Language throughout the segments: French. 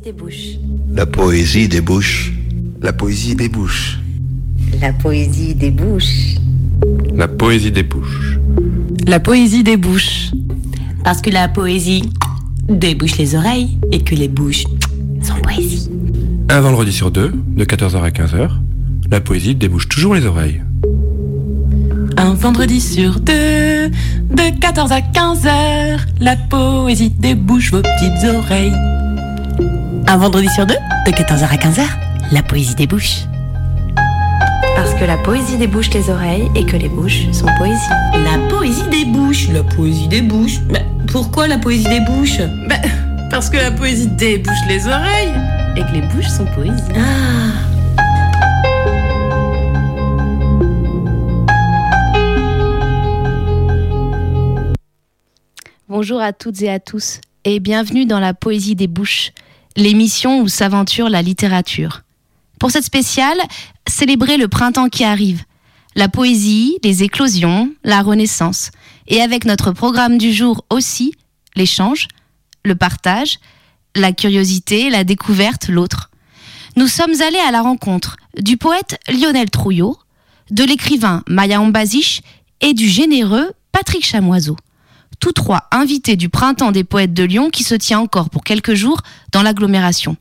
poésie des bouches. La poésie des bouches. La poésie des bouches. La poésie des bouches. La poésie des bouches. La poésie des bouches. Parce que la poésie débouche les oreilles et que les bouches sont poésie. Un vendredi sur deux, de 14h à 15h, la poésie débouche toujours les oreilles. Un vendredi sur deux, de 14 à 15h, la poésie débouche vos petites oreilles. Un vendredi sur deux, de 14h à 15h, la poésie débouche. Parce que la poésie débouche les oreilles et que les bouches sont poésie. La poésie des bouches, la poésie des bouches. Mais pourquoi la poésie des bouches? Bah, parce que la poésie débouche les oreilles et que les bouches sont poésie. Ah Bonjour à toutes et à tous et bienvenue dans la Poésie des Bouches, l'émission où s'aventure la littérature. Pour cette spéciale, célébrer le printemps qui arrive, la poésie, les éclosions, la renaissance, et avec notre programme du jour aussi, l'échange, le partage, la curiosité, la découverte, l'autre. Nous sommes allés à la rencontre du poète Lionel Trouillot, de l'écrivain Maya Ombazich et du généreux Patrick Chamoiseau tous trois invités du Printemps des Poètes de Lyon qui se tient encore pour quelques jours dans l'agglomération.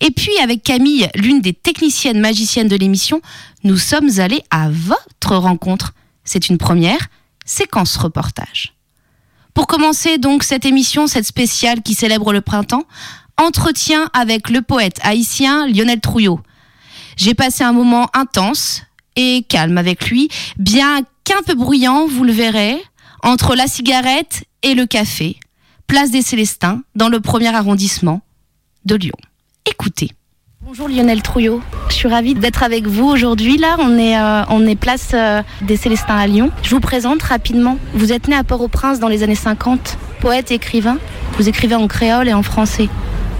Et puis avec Camille, l'une des techniciennes magiciennes de l'émission, nous sommes allés à votre rencontre. C'est une première, séquence reportage. Pour commencer donc cette émission, cette spéciale qui célèbre le printemps, entretien avec le poète haïtien Lionel Trouillot. J'ai passé un moment intense et calme avec lui, bien qu'un peu bruyant, vous le verrez, entre la cigarette et le café, place des Célestins, dans le premier arrondissement de Lyon. Écoutez. Bonjour Lionel Trouillot, je suis ravie d'être avec vous aujourd'hui. Là, on est, euh, place euh, des Célestins à Lyon. Je vous présente rapidement. Vous êtes né à Port-au-Prince dans les années 50, poète écrivain. Vous écrivez en créole et en français.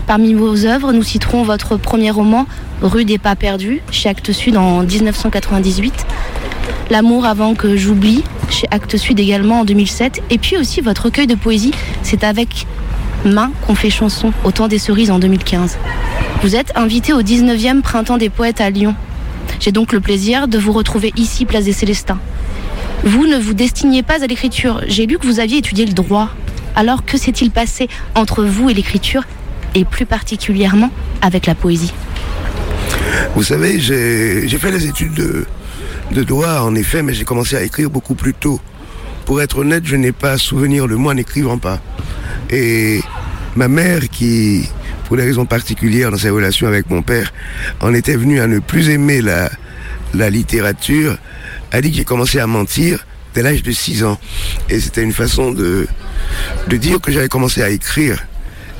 Parmi vos œuvres, nous citerons votre premier roman, Rue des Pas Perdus, chez Actes Sud en 1998. L'amour avant que j'oublie, chez Actes Sud également en 2007. Et puis aussi votre recueil de poésie, c'est avec Main qu'on fait chanson, au temps des cerises en 2015. Vous êtes invité au 19e Printemps des Poètes à Lyon. J'ai donc le plaisir de vous retrouver ici, place des Célestins. Vous ne vous destiniez pas à l'écriture. J'ai lu que vous aviez étudié le droit. Alors que s'est-il passé entre vous et l'écriture, et plus particulièrement avec la poésie? Vous savez, j'ai fait les études de, de droit, en effet, mais j'ai commencé à écrire beaucoup plus tôt. Pour être honnête, je n'ai pas souvenir de moi n'écrivant pas. Et ma mère, qui, pour des raisons particulières dans ses relations avec mon père, en était venue à ne plus aimer la, la littérature, a dit que j'ai commencé à mentir dès l'âge de 6 ans. Et c'était une façon de, de dire que j'avais commencé à écrire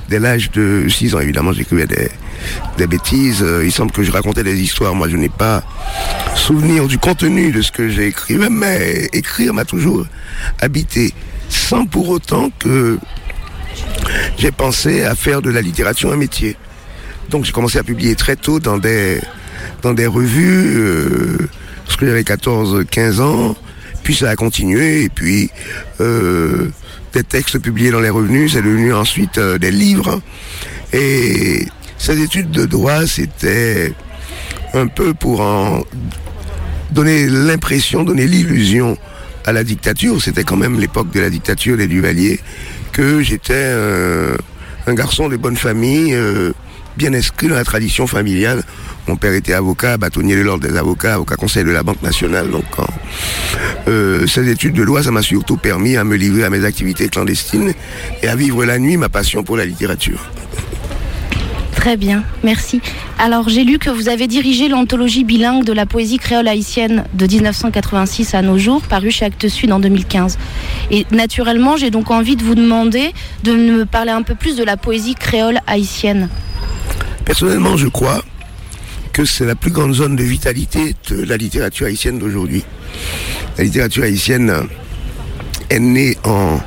dès l'âge de 6 ans. Évidemment, j'écrivais des, des bêtises. Il semble que je racontais des histoires. Moi, je n'ai pas souvenir du contenu de ce que j'ai écrit, mais écrire m'a toujours habité, sans pour autant que j'ai pensé à faire de la littérature un métier. Donc j'ai commencé à publier très tôt dans des, revues, euh, parce que j'avais 14-15 ans, puis ça a continué, et puis euh, des textes publiés dans les revenus, c'est devenu ensuite euh, des livres. Ces études de droit, c'était un peu pour en donner l'impression, donner l'illusion à la dictature, c'était quand même l'époque de la dictature des Duvaliers, que j'étais euh, un garçon de bonne famille, euh, bien inscrit dans la tradition familiale. Mon père était avocat, bâtonnier de l'ordre des avocats, avocat conseil de la Banque nationale. Donc, euh, ces études de loi, ça m'a surtout permis à me livrer à mes activités clandestines et à vivre la nuit ma passion pour la littérature. Très bien, merci. Alors j'ai lu que vous avez dirigé l'anthologie bilingue de la poésie créole haïtienne de 1986 à nos jours, parue chez Actes Sud en 2015. Et naturellement, j'ai donc envie de vous demander de me parler un peu plus de la poésie créole haïtienne. Personnellement, je crois que c'est la plus grande zone de vitalité de la littérature haïtienne d'aujourd'hui. La littérature haïtienne est née en,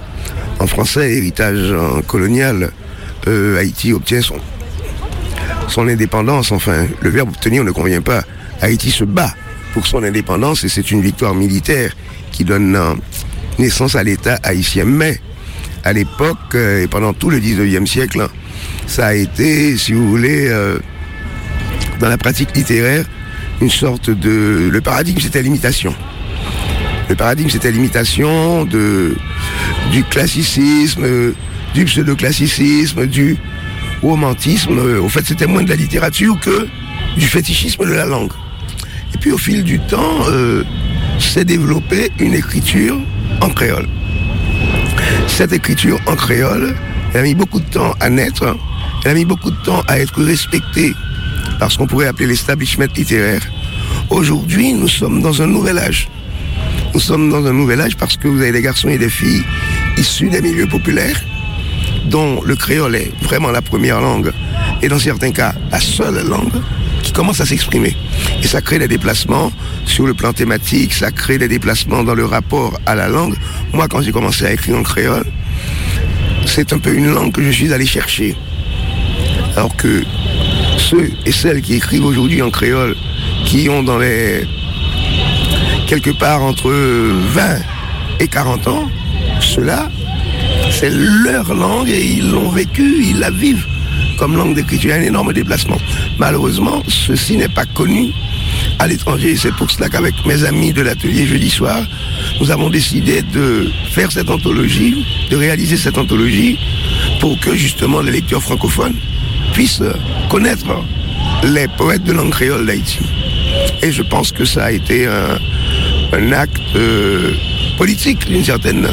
en français, héritage colonial. Euh, Haïti obtient son son indépendance, enfin, le verbe obtenir ne convient pas. Haïti se bat pour son indépendance et c'est une victoire militaire qui donne naissance à l'État haïtien. Mais à l'époque, et pendant tout le 19e siècle, ça a été, si vous voulez, euh, dans la pratique littéraire, une sorte de... Le paradigme, c'était l'imitation. Le paradigme, c'était l'imitation de, du classicisme, du pseudo-classicisme, du romantisme. Au fait, c'était moins de la littérature que du fétichisme de la langue. Et puis, au fil du temps, euh, s'est développée une écriture en créole. Cette écriture en créole, elle a mis beaucoup de temps à naître, elle a mis beaucoup de temps à être respectée par ce qu'on pourrait appeler l'establishment littéraire. Aujourd'hui, nous sommes dans un nouvel âge. Nous sommes dans un nouvel âge parce que vous avez des garçons et des filles issus des milieux populaires dont le créole est vraiment la première langue et dans certains cas la seule langue qui commence à s'exprimer. Et ça crée des déplacements sur le plan thématique, ça crée des déplacements dans le rapport à la langue. Moi, quand j'ai commencé à écrire en créole, c'est un peu une langue que je suis allé chercher. Alors que ceux et celles qui écrivent aujourd'hui en créole, qui ont dans les quelque part entre 20 et 40 ans, ceux-là, c'est leur langue et ils l'ont vécu, ils la vivent comme langue d'écriture. Il y a un énorme déplacement. Malheureusement, ceci n'est pas connu à l'étranger. C'est pour cela qu'avec mes amis de l'atelier jeudi soir, nous avons décidé de faire cette anthologie, de réaliser cette anthologie pour que justement les lecteurs francophones puissent connaître les poètes de langue créole d'Haïti. Et je pense que ça a été un, acte euh, politique d'une certaine,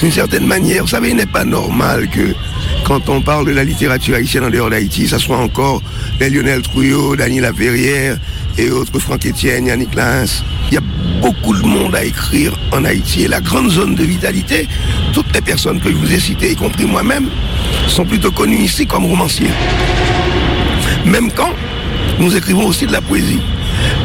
d'une certaine manière. Vous savez, il n'est pas normal que quand on parle de la littérature haïtienne en dehors d'Haïti, ça soit encore les Lionel Trouillot, Dany Laverrière et autres, Franck Etienne, Yannick Lins. Il y a beaucoup de monde à écrire en Haïti et la grande zone de vitalité, toutes les personnes que je vous ai citées, y compris moi-même, sont plutôt connues ici comme romanciers. Même quand nous écrivons aussi de la poésie.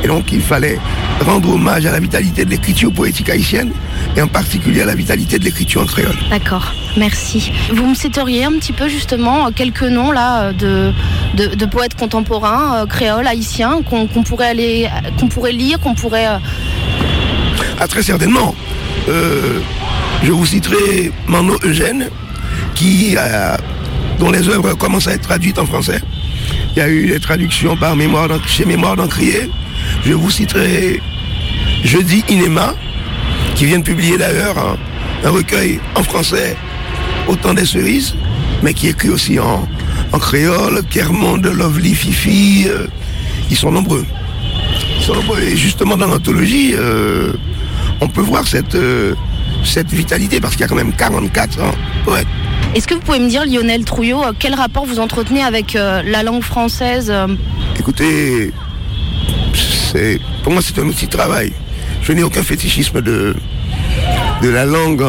Et donc il fallait rendre hommage à la vitalité de l'écriture poétique haïtienne et en particulier à la vitalité de l'écriture en créole. D'accord, merci. Vous me citeriez un petit peu justement quelques noms là de, de, poètes contemporains euh, créoles, haïtiens qu'on pourrait aller, qu'on pourrait lire, qu'on pourrait. Euh, ah très certainement. Euh, je vous citerai Mano Eugène, qui dont les œuvres commencent à être traduites en français. Il y a eu des traductions par mémoire chez Mémoire d'Encrier. Je vous citerai Jeudi Inema, qui vient de publier d'ailleurs un, recueil en français, Autant des cerises, mais qui écrit aussi en, créole, Kermond, Lovely, Fifi, euh, ils sont nombreux. Et justement dans l'anthologie, euh, on peut voir cette, euh, cette vitalité, parce qu'il y a quand même 44 ans. Ouais. Est-ce que vous pouvez me dire, Lionel Trouillot, quel rapport vous entretenez avec la langue française Écoutez, pour moi c'est un outil de travail. Je n'ai aucun fétichisme de, de la langue.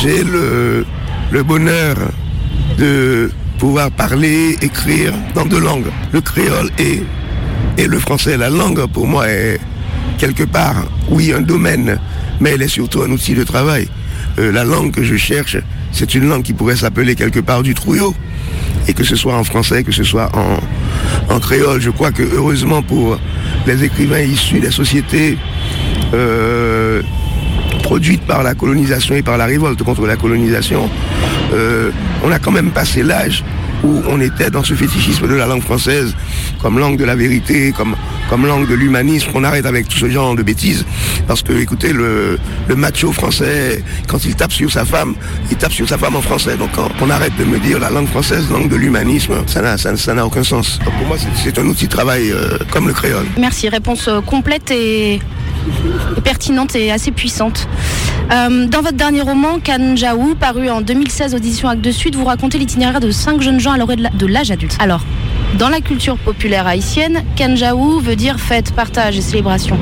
J'ai le, bonheur de pouvoir parler, écrire dans deux langues, le créole et, et le français. La langue, pour moi, est quelque part, oui, un domaine, mais elle est surtout un outil de travail. la langue que je cherche, c'est une langue qui pourrait s'appeler quelque part du trouillot. Et que ce soit en français, que ce soit en, créole, je crois que heureusement pour les écrivains issus des sociétés euh, produites par la colonisation et par la révolte contre la colonisation, euh, on a quand même passé l'âge où on était dans ce fétichisme de la langue française comme langue de la vérité, comme, comme langue de l'humanisme. On arrête avec tout ce genre de bêtises. Parce que, écoutez, le, macho français, quand il tape sur sa femme, il tape sur sa femme en français. Donc on arrête de me dire la langue française, langue de l'humanisme, ça n'a ça, aucun sens. pour moi, c'est un outil de travail euh, comme le créole. Merci. Réponse euh, complète et pertinente et assez puissante. Euh, dans votre dernier roman, Kanjaou, paru en 2016 audition Actes de Sud, vous racontez l'itinéraire de cinq jeunes gens à l'orée de l'âge adulte. Alors, dans la culture populaire haïtienne, Kanjaou veut dire fête, partage et célébration.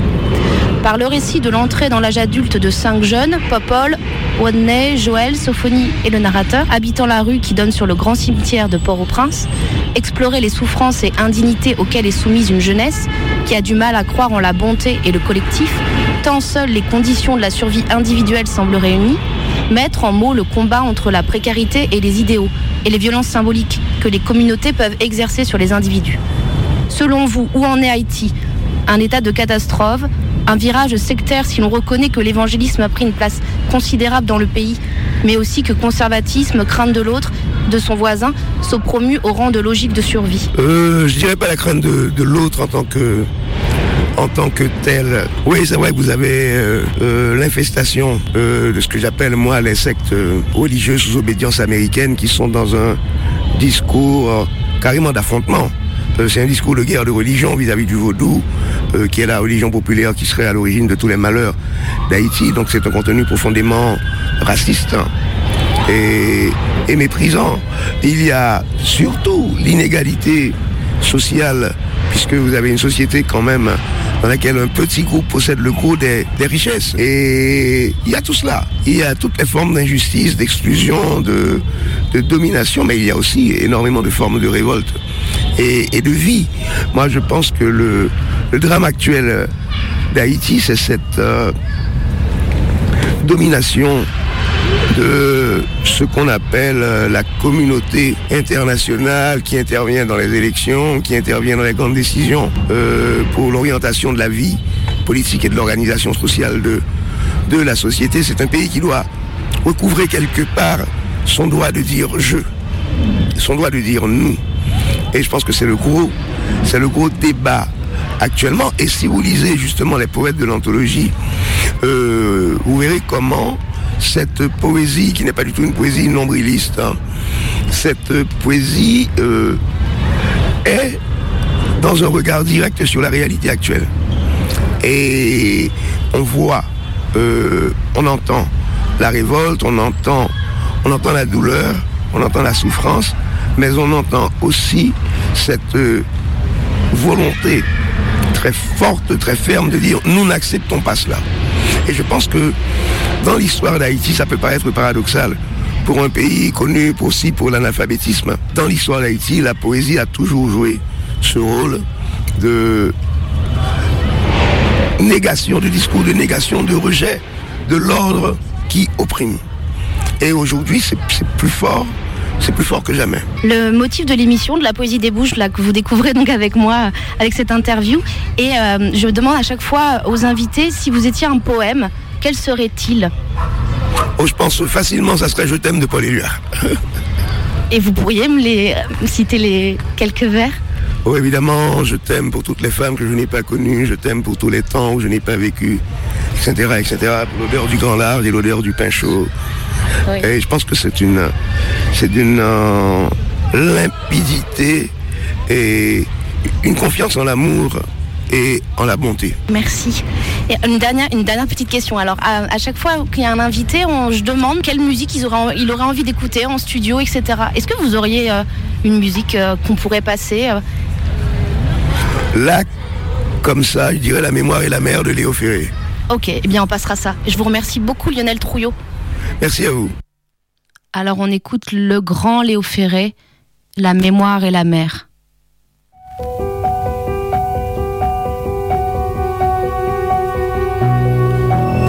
Par le récit de l'entrée dans l'âge adulte de cinq jeunes, Popol, Wadney, Joël, Sophonie et le narrateur, habitant la rue qui donne sur le grand cimetière de Port-au-Prince, explorer les souffrances et indignités auxquelles est soumise une jeunesse qui a du mal à croire en la bonté et le collectif, tant seules les conditions de la survie individuelle semblent réunies, mettre en mots le combat entre la précarité et les idéaux, et les violences symboliques que les communautés peuvent exercer sur les individus. Selon vous, où en est Haïti? Un état de catastrophe? Un virage sectaire si l'on reconnaît que l'évangélisme a pris une place considérable dans le pays, mais aussi que conservatisme, crainte de l'autre de son voisin sont promus au rang de logique de survie? Euh, Je dirais pas la crainte de, de l'autre en tant que en tant que tel. Oui, c'est vrai que vous avez euh, euh, l'infestation euh, de ce que j'appelle moi les sectes religieuses sous obédience américaine qui sont dans un discours carrément d'affrontement. c'est un discours de guerre de religion vis-à-vis du vaudou, qui est la religion populaire qui serait à l'origine de tous les malheurs d'Haïti. Donc c'est un contenu profondément raciste et méprisant. Il y a surtout l'inégalité sociale, puisque vous avez une société quand même dans laquelle un petit groupe possède le gros des, richesses. Et il y a tout cela. Il y a toutes les formes d'injustice, d'exclusion, de, domination, mais il y a aussi énormément de formes de révolte et, de vie. Moi, je pense que le, drame actuel d'Haïti, c'est cette euh, domination de ce qu'on appelle euh, la communauté internationale qui intervient dans les élections, qui intervient dans les grandes décisions euh, pour l'orientation de la vie politique et de l'organisation sociale de, de la société. C'est un pays qui doit recouvrer quelque part son droit de dire je, son droit de dire nous. Et je pense que c'est le gros, c'est le gros débat actuellement. Et si vous lisez justement les poètes de l'anthologie, euh, vous verrez comment cette poésie, qui n'est pas du tout une poésie nombriliste, hein, cette poésie euh, est dans un regard direct sur la réalité actuelle. Et on voit, euh, on entend la révolte, on entend, on entend la douleur, on entend la souffrance, mais on entend aussi cette euh, volonté très forte, très ferme de dire nous n'acceptons pas cela. Et je pense que dans l'histoire d'Haïti, ça peut paraître paradoxal. Pour un pays connu aussi pour l'analphabétisme, dans l'histoire d'Haïti, la poésie a toujours joué ce rôle de négation, de discours de négation, de rejet de l'ordre qui opprime. Et aujourd'hui, c'est plus fort c'est plus fort que jamais. Le motif de l'émission, de la poésie des bouches, là, que vous découvrez donc avec moi, avec cette interview, et euh, je demande à chaque fois aux invités si vous étiez un poème, quel serait-il oh, Je pense facilement, ça serait Je t'aime de Paul Éluard. Et vous pourriez me les citer les quelques vers Oh évidemment, je t'aime pour toutes les femmes que je n'ai pas connues, je t'aime pour tous les temps où je n'ai pas vécu, etc., etc., pour l'odeur du grand large et l'odeur du pain chaud. Et je pense que c'est une, c'est d'une euh, limpidité et une confiance en l'amour et en la bonté. Merci. Et une dernière, une dernière petite question. Alors, à, chaque fois qu'il y a un invité, on, je demande quelle musique il aurait, il aurait envie d'écouter en studio, etc. Est-ce que vous auriez euh, une musique euh, qu'on pourrait passer euh? Là, comme ça, je dirais La mémoire et la mer de Léo Ferré. Ok, eh bien on passera ça. Je vous remercie beaucoup Lionel Trouillot. Merci à vous. Alors on écoute le grand Léo Ferré, La mémoire et la mer.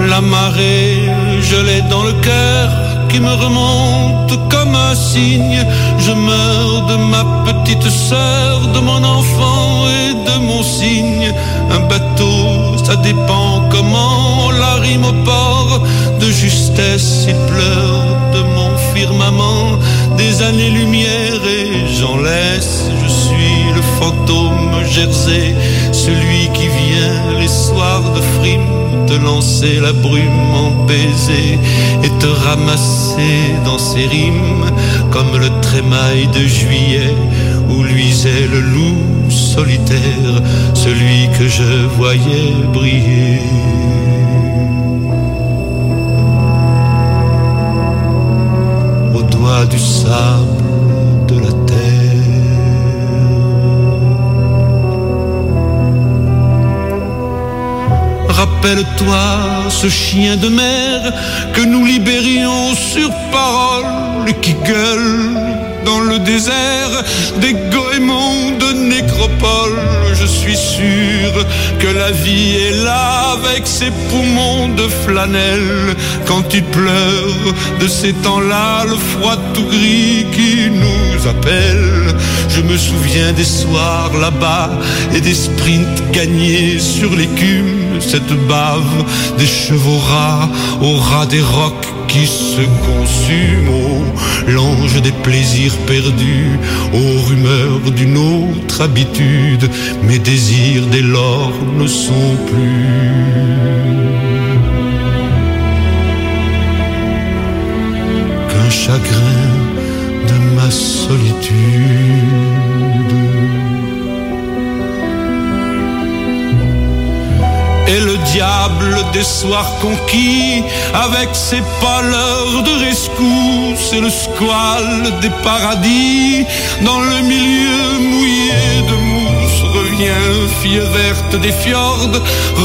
La marée, je l'ai dans le cœur qui me remonte comme un signe. Je meurs de ma petite sœur, de mon enfant et de mon signe. Un bateau, ça dépend comment on la rime au port. De justesse, il pleure de mon firmament. Des années-lumière et j'en laisse. Fantôme Jersey, celui qui vient les soirs de frime te lancer la brume en baiser et te ramasser dans ses rimes comme le trémail de juillet où luisait le loup solitaire, celui que je voyais briller. Au doigt du sable Rappelle-toi ce chien de mer que nous libérions sur parole qui gueule dans le désert des goémons de nécropole. Je suis sûr que la vie est là avec ses poumons de flanelle. Quand il pleure de ces temps-là, le froid tout gris qui nous appelle. Je me souviens des soirs là-bas et des sprints gagnés sur l'écume cette bave des chevaux rats au ras des rocs qui se consume, oh, l'ange des plaisirs perdus, aux rumeurs d'une autre habitude, mes désirs dès lors ne sont plus. Qu'un chagrin ma solitude. Et le diable des soirs conquis, avec ses pâleurs de rescousse et le squale des paradis, dans le milieu mouillé de mousse, revient fille verte des fjords,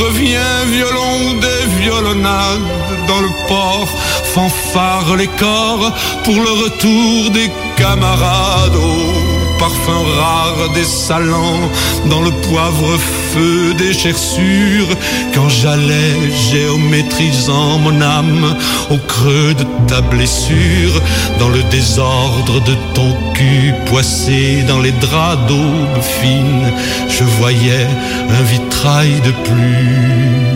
revient violon des violonnades dans le port, fanfare les corps pour le retour des camarades. Au parfum rare des salants, dans le poivre feu des gerçures, quand j'allais géométrisant mon âme au creux de ta blessure, dans le désordre de ton cul poissé dans les draps d'aube fine, je voyais un vitrail de pluie.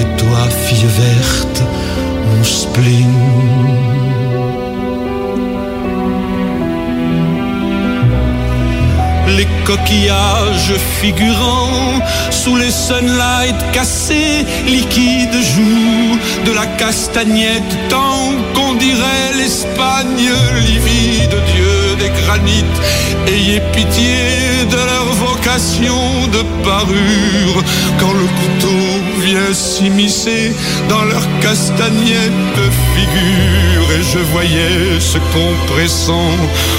Et toi, fille verte, Les coquillages figurants sous les sunlights cassés, liquides jouent de la castagnette, tant qu'on dirait l'Espagne livide, Dieu des granites. Ayez pitié de leur vocation de parure, quand le couteau vient s'immiscer dans leur castagnette figure. Et je voyais ce compressant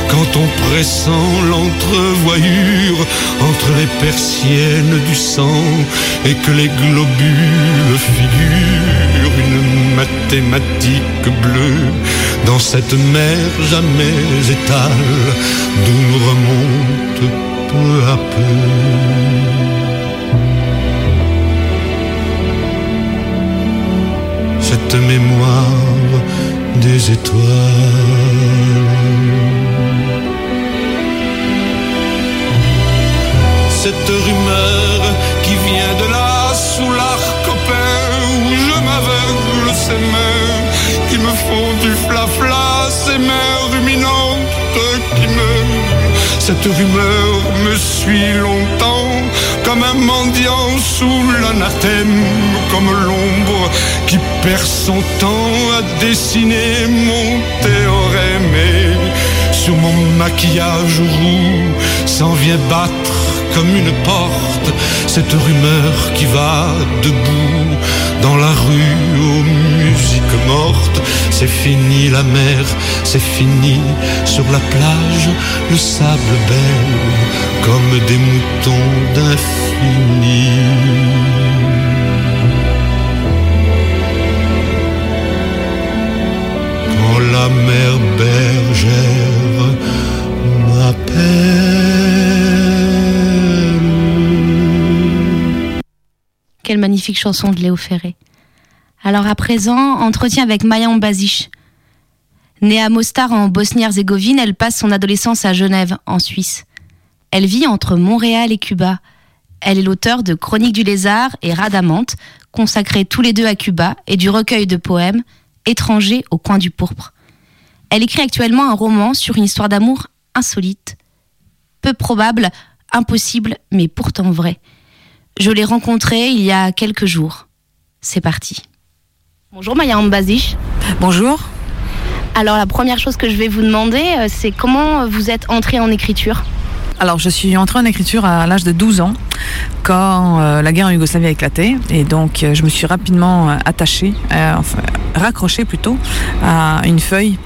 quand on pressant l'entrevoyure entre les persiennes du sang et que les globules figurent une mathématique bleue dans cette mer jamais étale d'où nous remonte peu à peu. Cette mémoire des étoiles. Cette rumeur qui vient de là sous l'arc copain où je m'aveugle ces mains qui me font du flafla, ces mains ruminantes qui me cette rumeur me suit longtemps, comme un mendiant sous l'anathème, comme l'ombre qui perd son temps à dessiner mon théorème. Et sur mon maquillage roux s'en vient battre comme une porte cette rumeur qui va debout dans la rue aux musiques mortes. C'est fini la mer, c'est fini sur la plage, le sable belle comme des moutons d'infini. Quand la mer Quelle magnifique chanson de Léo Ferré. Alors à présent, entretien avec Maya Bazic. Née à Mostar en Bosnie-Herzégovine, elle passe son adolescence à Genève, en Suisse. Elle vit entre Montréal et Cuba. Elle est l'auteur de Chroniques du lézard et Radamante, consacrés tous les deux à Cuba, et du recueil de poèmes Étrangers au coin du pourpre. Elle écrit actuellement un roman sur une histoire d'amour insolite, peu probable, impossible, mais pourtant vrai. Je l'ai rencontrée il y a quelques jours. C'est parti. Bonjour Maya Ambazic. Bonjour. Alors la première chose que je vais vous demander, euh, c'est comment vous êtes entrée en écriture? Alors je suis entrée en écriture à l'âge de 12 ans, quand euh, la guerre en Yougoslavie a éclaté. Et donc euh, je me suis rapidement euh, attachée, euh, enfin raccrochée plutôt, à une feuille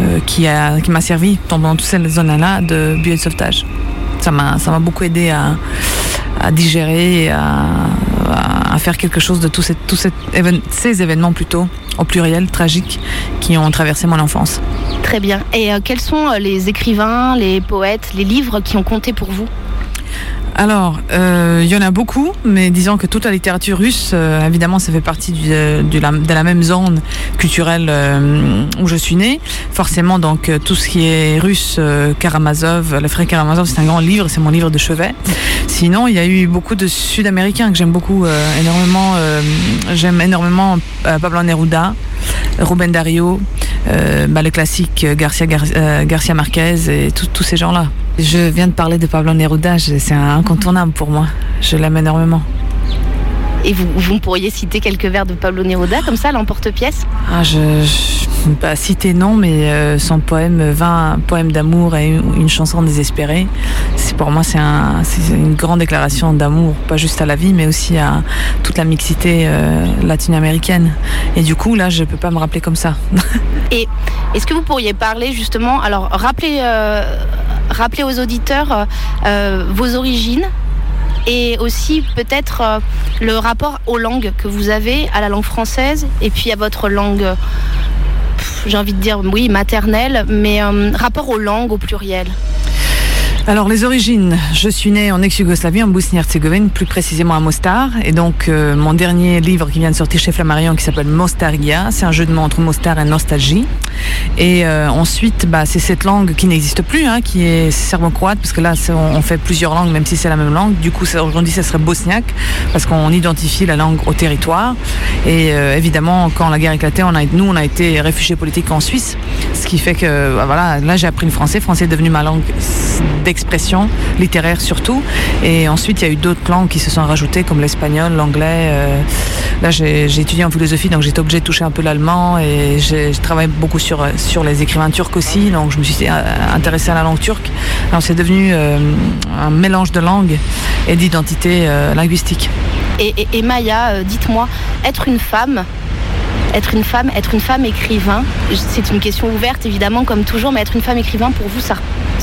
euh, qui a- qui m'a servi pendant toute cette zone-là de buée de sauvetage. Ça m'a ça m'a beaucoup aidé à, à digérer, à, faire quelque chose de tous ces événements plutôt, au pluriel, tragiques, qui ont traversé mon enfance. Très bien. Et euh, quels sont euh, les écrivains, les poètes, les livres qui ont compté pour vous? Alors, euh, il y en a beaucoup, mais disons que toute la littérature russe, euh, évidemment, ça fait partie euh, de la même zone culturelle euh, où je suis née. Forcément, donc, euh, tout ce qui est russe, euh, Karamazov, le frère Karamazov, c'est un grand livre, c'est mon livre de chevet. Sinon, il y a eu beaucoup de Sud-Américains que j'aime beaucoup, euh, énormément. euh, j'aime énormément euh, Pablo Neruda, Ruben Dario, euh, bah, le classique euh, Garcia, Gar- euh, Garcia Marquez et tous ces gens-là. Je viens de parler de Pablo Neruda, c'est incontournable pour moi. Je l'aime énormément. Et vous, vous pourriez citer quelques vers de Pablo Neruda, comme ça, l'emporte-pièce Ah, je, je pas citer non, mais euh, son poème 20 poèmes d'amour et une, une chanson désespérée, c'est pour moi c'est un, c'est une grande déclaration d'amour, pas juste à la vie, mais aussi à toute la mixité euh, latino-américaine. Et du coup, là, je peux pas me rappeler comme ça. Et est-ce que vous pourriez parler justement, alors rappelez, euh, rappelez aux auditeurs euh, vos origines? Et aussi peut-être euh, le rapport aux langues que vous avez, à la langue française et puis à votre langue, j'ai envie de dire oui, maternelle, mais euh, rapport aux langues au pluriel. Alors les origines, je suis née en ex-Yougoslavie, en Bosnie-Herzégovine, plus précisément à Mostar. Et donc euh, mon dernier livre qui vient de sortir chez Flammarion, qui s'appelle Mostargia, c'est un jeu de mots entre Mostar et nostalgie. Et euh, ensuite, bah, c'est cette langue qui n'existe plus, hein, qui est serbo-croate, parce que là on fait plusieurs langues, même si c'est la même langue. Du coup, aujourd'hui, ça serait bosniaque, parce qu'on identifie la langue au territoire. Et euh, évidemment, quand la guerre éclatait, on a, nous, on a été réfugiés politiques en Suisse, ce qui fait que, bah, voilà, là j'ai appris le français. Le français est devenu ma langue littéraire surtout. Et ensuite, il y a eu d'autres langues qui se sont rajoutées, comme l'espagnol, l'anglais. euh, là, j'ai étudié en philosophie, donc j'étais obligée de toucher un peu l'allemand. Et j'ai je travaille beaucoup sur, les écrivains turcs aussi, donc je me suis intéressée à la langue turque. C'est devenu euh, un mélange de langues et d'identité euh, linguistique. Et, Maya, dites-moi, être une femme, être une femme, être une femme écrivain, c'est une question ouverte évidemment comme toujours, mais être une femme écrivain pour vous, ça,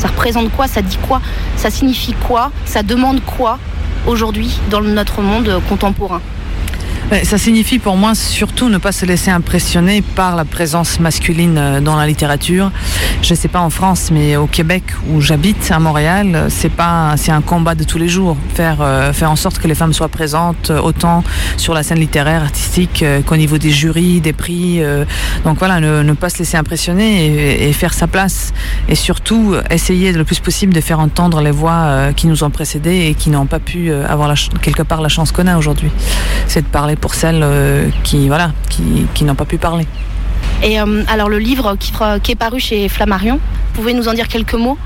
représente quoi? Ça dit quoi? Ça signifie quoi? Ça demande quoi aujourd'hui dans notre monde euh, contemporain? Ça signifie pour moi surtout ne pas se laisser impressionner par la présence masculine euh, dans la littérature. Je sais pas en France, mais au Québec où j'habite, à Montréal, c'est pas, c'est un combat de tous les jours. Faire, euh, faire en sorte que les femmes soient présentes euh, autant sur la scène littéraire, artistique, euh, qu'au niveau des jurys, des prix. donc voilà, ne, ne pas se laisser impressionner et, faire sa place. Et surtout essayer le plus possible de faire entendre les voix qui nous ont précédés et qui n'ont pas pu avoir quelque part la chance qu'on a aujourd'hui. C'est de parler pour celles euh, qui, voilà, qui, n'ont pas pu parler. Et euh, alors le livre qui, qui est paru chez Flammarion, vous pouvez nous en dire quelques mots?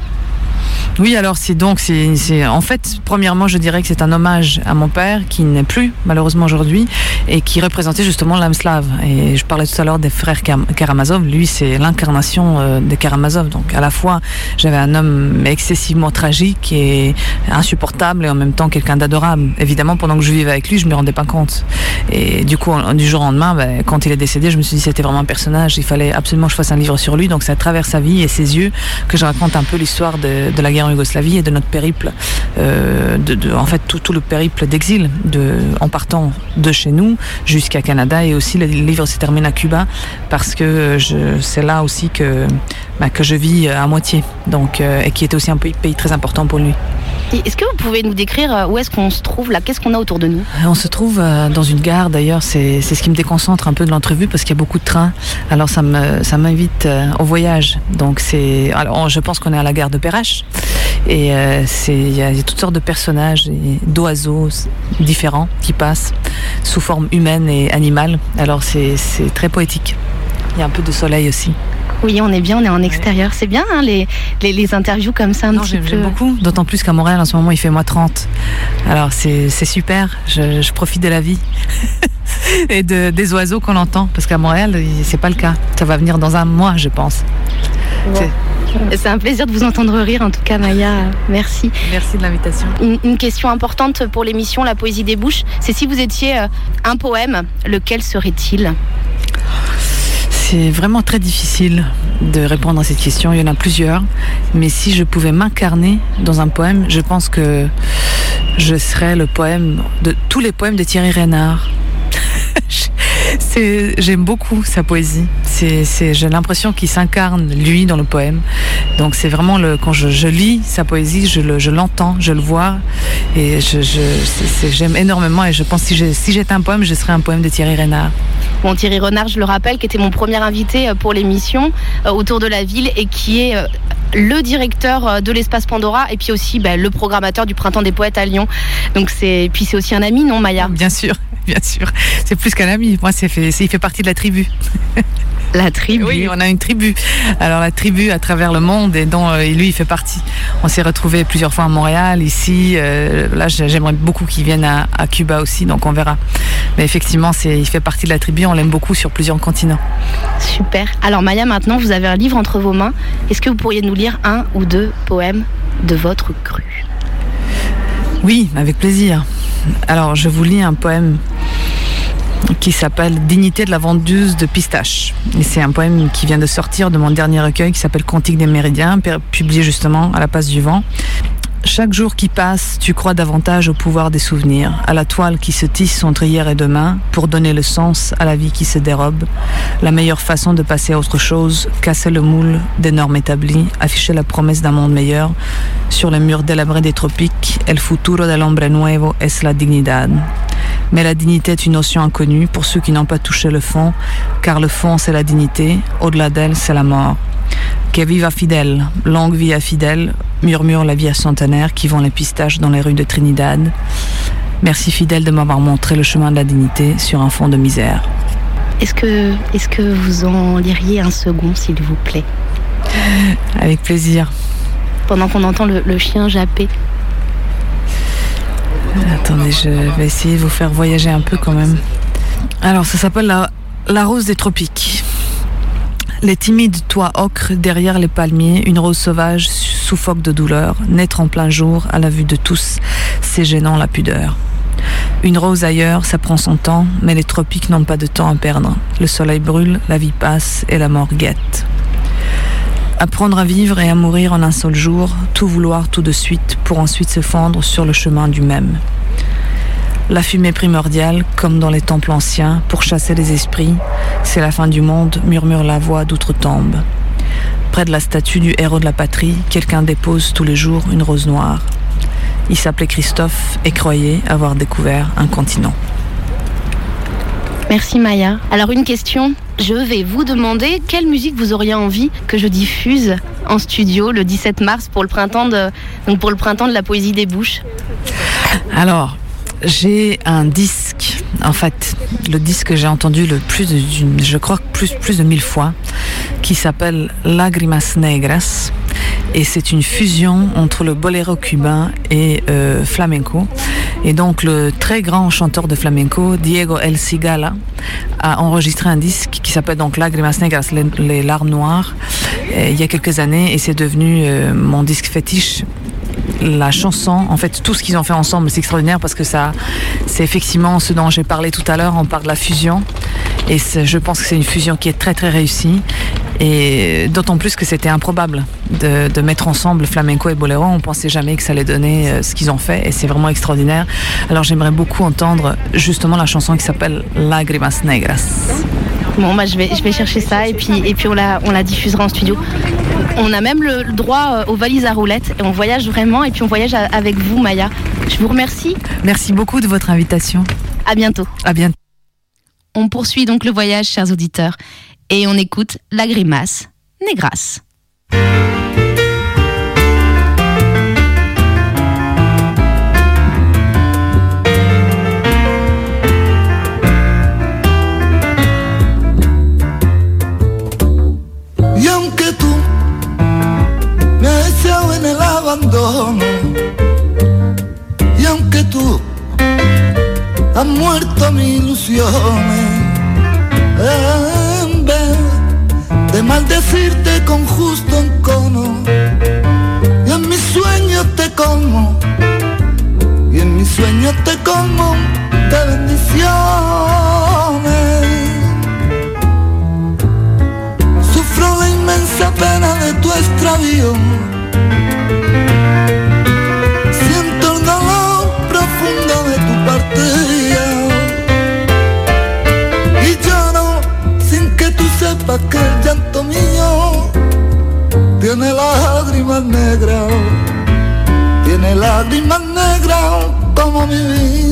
Oui, alors c'est donc, c'est, en fait, premièrement, je dirais que c'est un hommage à mon père qui n'est plus malheureusement aujourd'hui et qui représentait justement l'âme slave. Et je parlais tout à l'heure des frères Karamazov. Lui, c'est l'incarnation euh, des Karamazov. Donc à la fois, j'avais un homme excessivement tragique et insupportable et en même temps quelqu'un d'adorable. Évidemment, pendant que je vivais avec lui, je me rendais pas compte. Et du coup, du jour au lendemain, ben, quand il est décédé, je me suis dit c'était vraiment un personnage. Il fallait absolument que je fasse un livre sur lui. Donc c'est à travers sa vie et ses yeux que je raconte un peu l'histoire de, de la en Yougoslavie et de notre périple, euh, en fait tout, le périple d'exil, de, en partant de chez nous jusqu'à Canada et aussi le livre se termine à Cuba parce que c'est là aussi que, bah, que je vis à moitié, donc euh, et qui était aussi un pays, très important pour lui. Est-ce que vous pouvez nous décrire euh, où est-ce qu'on se trouve là? Qu'est-ce qu'on a autour de nous? On se trouve euh, dans une gare d'ailleurs, c'est c'est ce qui me déconcentre un peu de l'entrevue parce qu'il y a beaucoup de trains. Alors ça me ça m'invite euh, au voyage. Donc c'est alors je pense qu'on est à la gare de Perrache et euh, il y, y a toutes sortes de personnages et d'oiseaux différents qui passent sous forme humaine et animale. Alors c'est c'est très poétique. Il y a un peu de soleil aussi. Oui, on est bien, on est en extérieur. C'est bien hein, les, les, les interviews comme ça un Non, petit peu. beaucoup, d'autant plus qu'à Montréal en ce moment il fait moins 30. Alors c'est super, je, je profite de la vie et de, des oiseaux qu'on entend, parce qu'à Montréal c'est pas le cas. Ça va venir dans un mois, je pense. C'est- C'est un plaisir de vous entendre rire, en tout cas, Maya. Merci. Merci de l'invitation. Une, une question importante pour l'émission La Poésie des Bouches, c'est si vous étiez euh, un poème, lequel serait-il? C'est vraiment très difficile de répondre à cette question. Il y en a plusieurs. Mais si je pouvais m'incarner dans un poème, je pense que je serais le poème de tous les poèmes de Thierry Reynard. C'est- J'aime beaucoup sa poésie. C'est, j'ai l'impression qu'il s'incarne, lui, dans le poème. Donc c'est vraiment le, quand je, lis sa poésie, je, l'entends, je le vois, et j'aime énormément. Et je pense que si j'étais un poème, je serais un poème de Thierry Renard. Bon, Thierry Renard, je le rappelle, qui était mon premier invité pour l'émission autour de la ville et qui est le directeur de l'espace Pandora et puis aussi bah, le programmateur du Printemps des Poètes à Lyon. Donc c'est puis c'est aussi un ami, non, Maya? Bien sûr, bien sûr. C'est plus qu'un ami. Moi, c'est fait, il fait partie de la tribu. La tribu. Oui, on a une tribu. Alors la tribu à travers le monde et dont euh, lui il fait partie. On s'est retrouvé plusieurs fois à Montréal, ici. Euh, là, j'aimerais beaucoup qu'il vienne à, Cuba aussi, donc on verra. Mais effectivement, c'est, il fait partie de la tribu. On l'aime beaucoup sur plusieurs continents. Super. Alors Maya, maintenant vous avez un livre entre vos mains. Est-ce que vous pourriez nous lire un ou deux poèmes de votre cru? Oui, avec plaisir. Alors je vous lis un poème qui s'appelle Dignité de la vendeuse de pistaches. Et c'est un poème qui vient de sortir de mon dernier recueil qui s'appelle Cantique des Méridiens, publié justement à la passe du vent. Chaque jour qui passe, tu crois davantage au pouvoir des souvenirs, à la toile qui se tisse entre hier et demain pour donner le sens à la vie qui se dérobe. La meilleure façon de passer à autre chose, casser le moule des normes établies, afficher la promesse d'un monde meilleur. Sur les murs délabrés des tropiques, el futuro del hombre nuevo es la dignidad. Mais la dignité est une notion inconnue pour ceux qui n'ont pas touché le fond, car le fond c'est la dignité, au-delà d'elle c'est la mort. Que viva fidèle, longue vie à fidèle, murmure la vie à centenaire qui vend les pistaches dans les rues de Trinidad. Merci fidèle de m'avoir montré le chemin de la dignité sur un fond de misère. Est-ce que, est que vous en liriez un second, s'il vous plaît? Avec plaisir. Pendant qu'on entend le, le chien japper. Attendez, je vais essayer de vous faire voyager un peu quand même. Alors, ça s'appelle la, la rose des tropiques. Les timides toits ocre derrière les palmiers, une rose sauvage suffoque de douleur, naître en plein jour à la vue de tous, c'est gênant la pudeur. Une rose ailleurs, ça prend son temps, mais les tropiques n'ont pas de temps à perdre. Le soleil brûle, la vie passe et la mort guette. Apprendre à vivre et à mourir en un seul jour, tout vouloir tout de suite pour ensuite se fendre sur le chemin du même. La fumée primordiale, comme dans les temples anciens, pour chasser les esprits, c'est la fin du monde, murmure la voix d'outre-tombe. Près de la statue du héros de la patrie, quelqu'un dépose tous les jours une rose noire. Il s'appelait Christophe et croyait avoir découvert un continent. Merci Maya. Alors une question, je vais vous demander quelle musique vous auriez envie que je diffuse en studio le 17 mars pour le printemps de, donc pour le printemps de la poésie des bouches? Alors, j'ai un disque, en fait, le disque que j'ai entendu le plus de, je crois plus, plus de mille fois, qui s'appelle Lagrimas Negras et c'est une fusion entre le boléro cubain et euh, flamenco. Et donc le très grand chanteur de flamenco, Diego El Cigala, a enregistré un disque qui s'appelle donc Lágrimas Negras, les, larmes noires, euh, il y a quelques années et c'est devenu euh, mon disque fétiche la chanson, en fait, tout ce qu'ils ont fait ensemble, c'est extraordinaire parce que ça, c'est effectivement ce dont j'ai parlé tout à l'heure. On parle de la fusion, et je pense que c'est une fusion qui est très très réussie. Et d'autant plus que c'était improbable de, mettre ensemble flamenco et boléro. On pensait jamais que ça allait donner euh, ce qu'ils ont fait, et c'est vraiment extraordinaire. Alors j'aimerais beaucoup entendre justement la chanson qui s'appelle Lágrimas Negras. Bon, bah, je vais, je vais chercher ça et puis, et puis on, la, on la diffusera en studio. On a même le droit euh, aux valises à roulettes et on voyage vraiment et puis on voyage avec vous, Maya. Je vous remercie. Merci beaucoup de votre invitation. À bientôt. À bientôt. On poursuit donc le voyage, chers auditeurs, et on écoute la grimace Négras. Y has muerto mis ilusiones, en vez de maldecirte con justo encono, y en mis sueños te como, y en mis sueños te como de bendiciones. Sufro la inmensa pena de tu extravío que el llanto mío tiene lágrimas negras, tiene lágrimas negras como mi vida.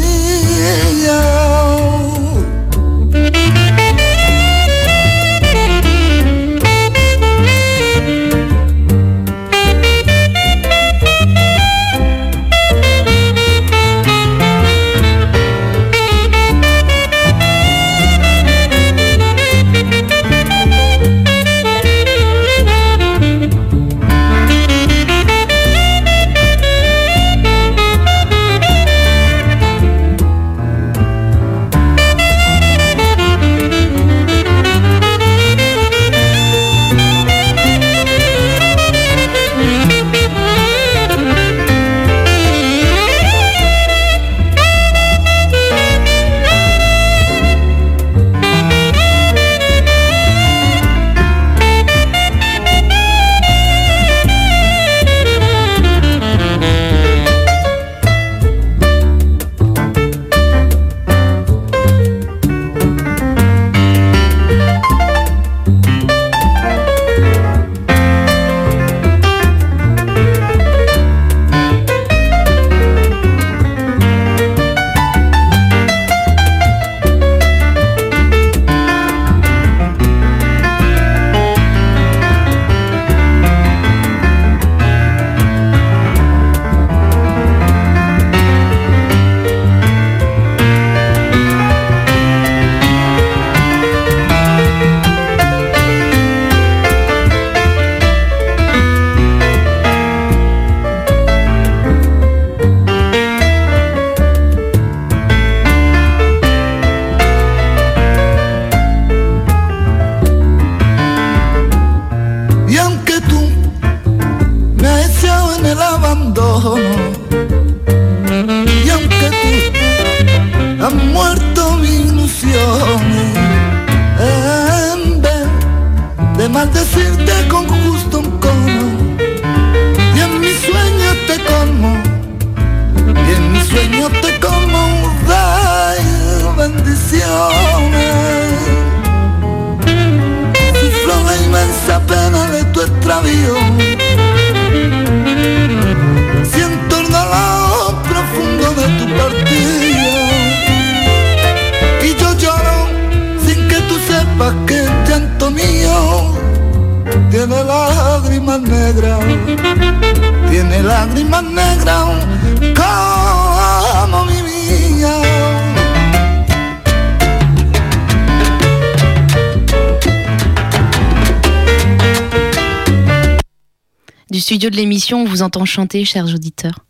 De l'émission, on vous entend chanter, chers auditeurs.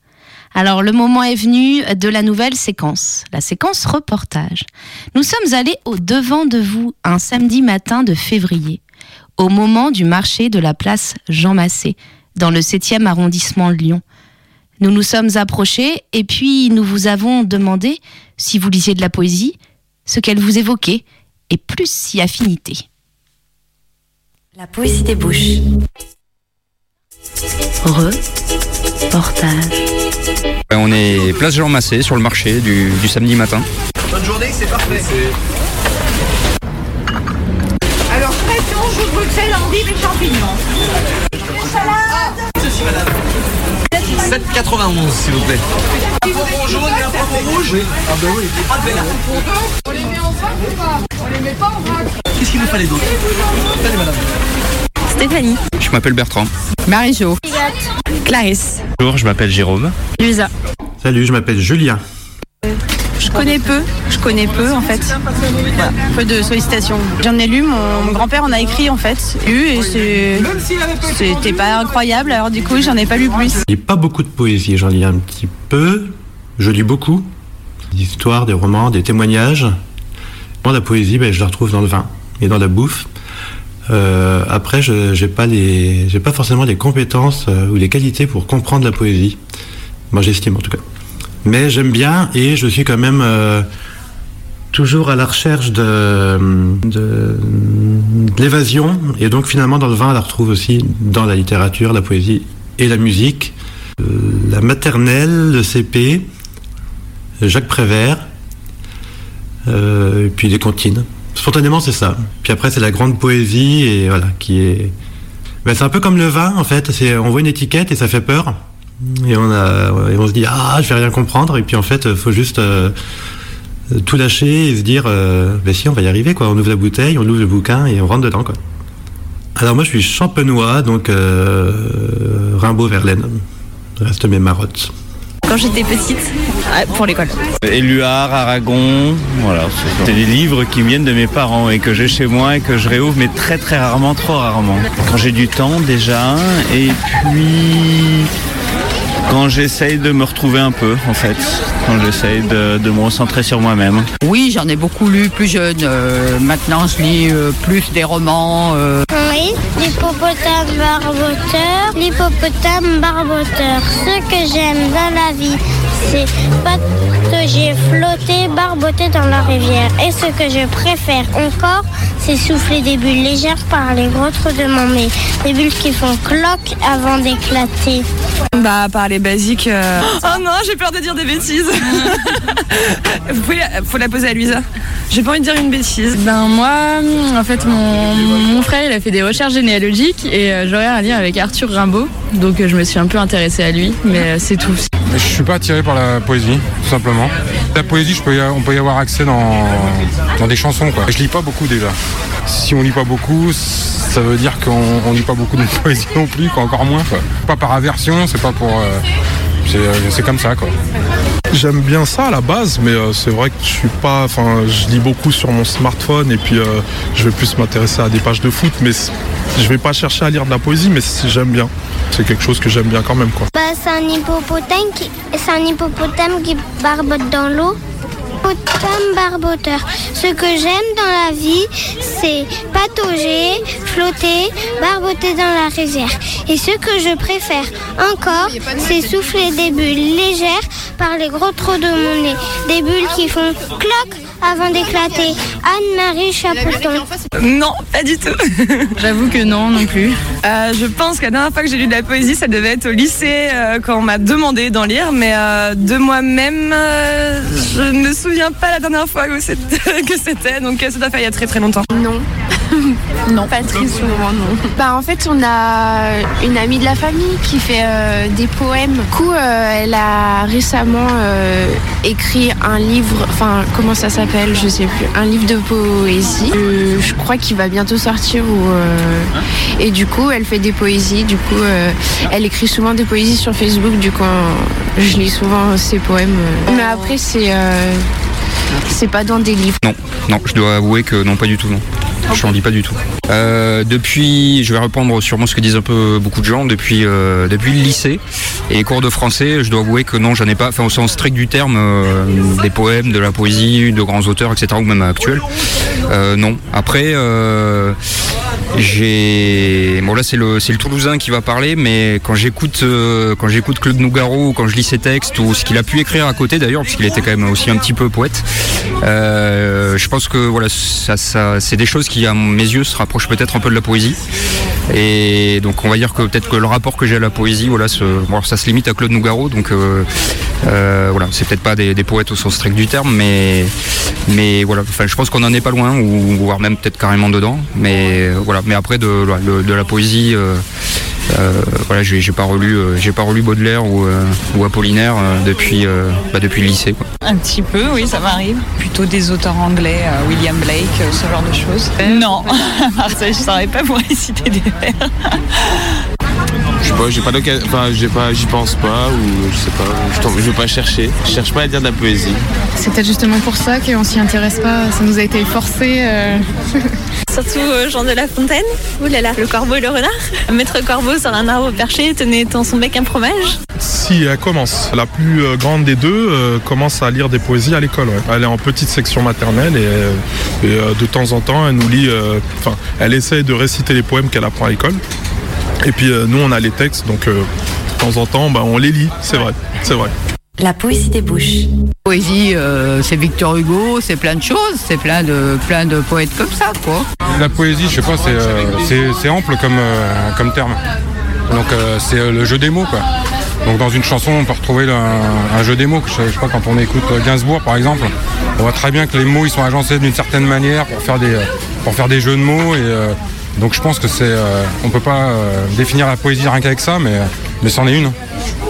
Alors, le moment est venu de la nouvelle séquence, la séquence reportage. Nous sommes allés au devant de vous un samedi matin de février, au moment du marché de la place Jean Massé, dans le 7e arrondissement de Lyon. Nous nous sommes approchés et puis nous vous avons demandé si vous lisiez de la poésie, ce qu'elle vous évoquait, et plus si affinité. La poésie des bouches. Reportage. On est place Jean Massé sur le marché du, du samedi matin. Bonne journée, c'est parfait. Alors, pression, chou de Bruxelles, endive et champignons. Ceci, madame. 7,91 s'il vous plaît. Un poivron jaune et un poivron rouge Ah bah oui. Pas de verre. On les met en vrac ou pas? On les met pas en vrac. Qu'est-ce qu'il vous fallait d'autre? Allez madame. Stéphanie. Je m'appelle Bertrand. Marie-Jo. Clarisse. Bonjour, je m'appelle Jérôme. Luisa. Salut, je m'appelle Julien. Je connais peu, je connais peu en fait. Voilà, peu de sollicitations. J'en ai lu, mon, mon grand-père en a écrit en fait, lu et c'est- c'était pas incroyable, alors du coup j'en ai pas lu plus. Je lis pas beaucoup de poésie, j'en lis un petit peu. Je lis beaucoup. Des histoires, des romans, des témoignages. Moi, la poésie, ben, je la retrouve dans le vin et dans la bouffe. Euh, après, je j'ai pas pas forcément les compétences euh, ou les qualités pour comprendre la poésie. Moi, j'estime en tout cas. Mais j'aime bien et je suis quand même euh, toujours à la recherche de, de, l'évasion. Et donc, finalement, dans le vin, on la retrouve aussi dans la littérature, la poésie et la musique. La maternelle, le CP, Jacques Prévert, et puis les comptines. Spontanément, c'est ça. Puis après, c'est la grande poésie et voilà, qui est Ben, c'est un peu comme le vin en fait. C'est on voit une étiquette et ça fait peur. Et on a et on se dit ah je vais rien comprendre et puis en fait faut juste euh, tout lâcher et se dire euh, ben si on va y arriver quoi. On ouvre la bouteille, on ouvre le bouquin et on rentre dedans quoi. Alors moi je suis champenois donc euh, Rimbaud Verlaine. Reste mes marottes. Quand j'étais petite, ah, pour l'école. Éluard, Aragon, voilà. C'est des livres qui viennent de mes parents et que j'ai chez moi et que je réouvre, mais très très rarement, trop rarement. Quand j'ai du temps déjà, et puis quand j'essaye de me retrouver un peu, en fait. Quand j'essaye de, de me recentrer sur moi-même. Oui, j'en ai beaucoup lu plus jeune. Euh, maintenant, je lis euh, plus des romans. euh. Oui, l'hippopotame barboteur, l'hippopotame barboteur. Ce que j'aime dans la vie, c'est patauger, flotter, barboter dans la rivière. Et ce que je préfère encore, c'est souffler des bulles légères par les gros trous de mon nez. Des bulles qui font cloque avant d'éclater. Bah, par les basiques. euh, Oh non, j'ai peur de dire des bêtises. Vous pouvez la- faut la poser à Luisa. J'ai pas envie de dire une bêtise. Ben moi, en fait, mon, mon frère, il a fait des recherches généalogiques et euh, j'aurais un lien avec Arthur Rimbaud, donc euh, je me suis un peu intéressée à lui, mais c'est tout. Je suis pas attiré par la poésie, tout simplement. La poésie, je peux y a- on peut y avoir accès dans, dans des chansons. Quoi. Je lis pas beaucoup déjà. Si on lit pas beaucoup, ça veut dire qu'on on lit pas beaucoup de poésie non plus, quoi, encore moins. Pas par aversion, c'est pas pour. euh, c'est, euh, c'est comme ça, quoi. J'aime bien ça à la base, mais euh, c'est vrai que je suis pas. Enfin, je lis beaucoup sur mon smartphone et puis je vais plus m'intéresser à des pages de foot, mais je vais pas chercher à lire de la poésie, mais j'aime bien. C'est quelque chose que j'aime bien quand même, quoi. Bah, c'est un hippopotame qui, c'est un hippopotame qui barbote dans l'eau. Hippopotame barboteur. Ce que j'aime dans la vie, c'est patauger, flotter, barboter dans la rivière. Et ce que je préfère encore, c'est souffler des bulles légères par les gros trous de mon nez. Des bulles qui font cloc avant d'éclater. Anne-Marie Chapeauton. Non, pas du tout. J'avoue que non, non plus. Euh, je pense que la dernière fois que j'ai lu de la poésie, ça devait être au lycée euh, quand on m'a demandé d'en lire, mais euh, de moi-même, euh, je ne me souviens pas la dernière fois que c'était, donc ça doit faire il y a très très longtemps. Non. non, pas très souvent, non. Bah, en fait, on a une amie de la famille qui fait euh, des poèmes. Du coup, euh, elle a récemment euh, écrit un livre, enfin, comment ça s'appelle Je sais plus. Un livre de poésie. Euh, je crois qu'il va bientôt sortir. Ou, euh, et du coup, elle fait des poésies. Du coup, euh, elle écrit souvent des poésies sur Facebook. Du coup, je lis souvent ses poèmes. Mais après, c'est. euh, c'est pas dans des livres. Non, non, je dois avouer que non, pas du tout, non. Je n'en lis pas du tout. Euh, depuis, je vais reprendre sûrement ce que disent un peu beaucoup de gens, depuis, euh, depuis le lycée et cours de français, je dois avouer que non, j'en ai pas, enfin au sens strict du terme, euh, des poèmes, de la poésie, de grands auteurs, etc., ou même actuels. Euh, non. Après, euh, j'ai, bon là c'est le, c'est le Toulousain qui va parler, mais quand j'écoute, euh, quand j'écoute Claude Nougaro, ou quand je lis ses textes ou ce qu'il a pu écrire à côté d'ailleurs, parce qu'il était quand même aussi un petit peu poète, euh, je pense que voilà, ça, c'est des choses qui à mes yeux se rapprochent peut-être un peu de la poésie. Et donc on va dire que peut-être que le rapport que j'ai à la poésie, voilà, ça se limite à Claude Nougaro, donc euh, euh, voilà, c'est peut-être pas des, des poètes au sens strict du terme, mais mais voilà, enfin je pense qu'on en est pas loin, ou voire même peut-être carrément dedans, mais voilà, mais après de, de, de la poésie. euh, euh, voilà, j'ai j'ai pas relu, euh, j'ai pas relu Baudelaire ou, euh, ou Apollinaire euh, depuis, euh, bah, depuis le lycée. Quoi. Un petit peu, oui, ça m'arrive. Plutôt des auteurs anglais, euh, William Blake, euh, ce genre de choses. Non, Marseille, je ne saurais pas vous réciter des vers. Je sais pas, j'ai pas l'occasion, enfin, j'ai pas, j'y pense pas, ou je sais pas, je, je vais pas chercher. Je cherche pas à dire de la poésie. C'est peut-être justement pour ça qu'on s'y intéresse pas, ça nous a été forcé. euh. Surtout euh, Jean de La Fontaine. Ouh là là, le corbeau et le renard. Maître corbeau sur un arbre perché tenait dans son bec un fromage. Si elle commence, la plus euh, grande des deux euh, commence à lire des poésies à l'école. ouais. Elle est en petite section maternelle et, et, de temps en temps elle nous lit, euh, enfin elle essaye de réciter les poèmes qu'elle apprend à l'école. Et puis euh, nous on a les textes donc euh, de temps en temps bah, on les lit, c'est vrai, c'est vrai. La poésie des bouches. Poésie, euh, c'est Victor Hugo, c'est plein de choses, c'est plein de, plein de poètes comme ça, quoi. La poésie, je sais pas, c'est euh, ample comme, euh, comme terme. Donc euh, c'est le jeu des mots, quoi. Donc dans une chanson, on peut retrouver le- un, un jeu des mots. Je sais, je sais pas, quand on écoute Gainsbourg, par exemple, on voit très bien que les mots, ils sont agencés d'une certaine manière pour faire des, pour faire des jeux de mots. Et, euh, Donc je pense que c'est, euh, on peut pas euh, définir la poésie rien qu'avec ça, mais, mais c'en est une.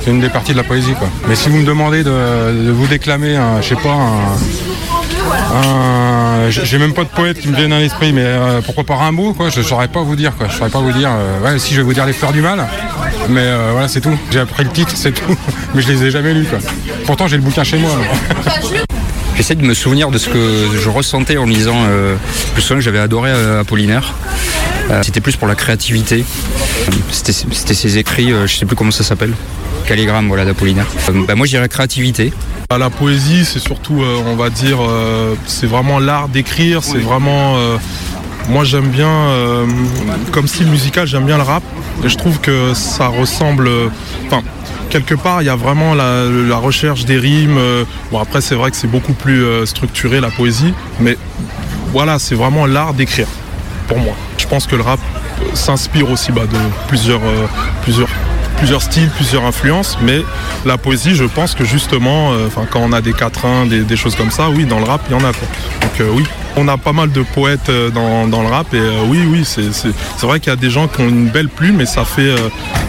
C'est une des parties de la poésie, quoi. Mais si vous me demandez de, vous déclamer, un, je sais pas, un, j'ai même pas de poète qui me viennent à l'esprit, mais euh, pourquoi pas Rimbaud, quoi Je saurais pas vous dire, quoi. Je saurais pas vous dire. euh, ouais, si je vais vous dire les fleurs du mal, mais voilà, c'est tout. J'ai appris le titre, c'est tout. mais je les ai jamais lus, quoi. Pourtant, j'ai le bouquin chez moi. J'essaie de me souvenir de ce que je ressentais en lisant. Euh, me souviens que j'avais adoré euh, Apollinaire. Euh, C'était plus pour la créativité. C'était c'était ses écrits, euh, je sais plus comment ça s'appelle. Calligramme, voilà, d'Apollinaire. Euh, bah, moi, je dirais créativité. À la poésie, c'est surtout, on va dire, c'est vraiment l'art d'écrire, c'est vraiment... moi j'aime bien, euh, comme style musical, j'aime bien le rap. Et je trouve que ça ressemble... euh, quelque part, il y a vraiment la, recherche des rimes. euh, bon, après, c'est vrai que c'est beaucoup plus euh, structuré, la poésie. Mais voilà, c'est vraiment l'art d'écrire, pour moi. Je pense que le rap euh, s'inspire aussi bah, de plusieurs, plusieurs, plusieurs styles, plusieurs influences, mais la poésie, je pense que justement, quand on a des quatrains, des, des choses comme ça, oui, dans le rap, il y en a. Quoi. Donc oui, on a pas mal de poètes dans, dans le rap, et oui, oui, c'est vrai qu'il y a des gens qui ont une belle plume, et ça fait,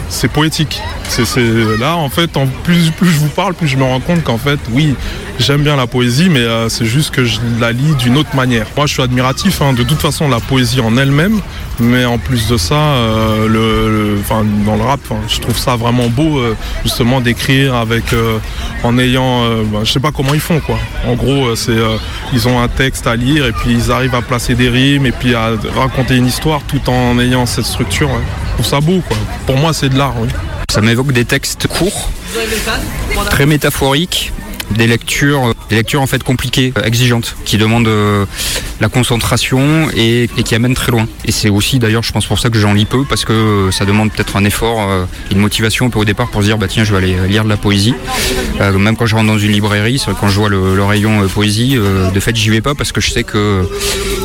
c'est poétique. C'est là, en fait, plus, je vous parle, plus je me rends compte qu'en fait, oui, j'aime bien la poésie, mais euh, c'est juste que je la lis d'une autre manière. Moi, je suis admiratif hein, de toute façon la poésie en elle-même, mais en plus de ça, euh, dans le rap, je trouve ça vraiment beau, euh, justement, d'écrire avec, en ayant, bah, je sais pas comment ils font, quoi. En gros, c'est, ils ont un texte à lire et puis ils arrivent à placer des rimes et puis à raconter une histoire tout en ayant cette structure. ouais. Je trouve ça beau, quoi. Pour moi, c'est de l'art, oui. Ça m'évoque des textes courts, très métaphoriques, des lectures, des lectures en fait compliquées, euh, exigeantes, qui demandent euh, la concentration et, qui amènent très loin. Et c'est aussi d'ailleurs, je pense pour ça que j'en lis peu, parce que euh, ça demande peut-être un effort, une motivation un peu au départ pour se dire bah tiens je vais aller lire de la poésie. Même quand je rentre dans une librairie, quand je vois le, rayon poésie, de fait j'y vais pas parce que je sais que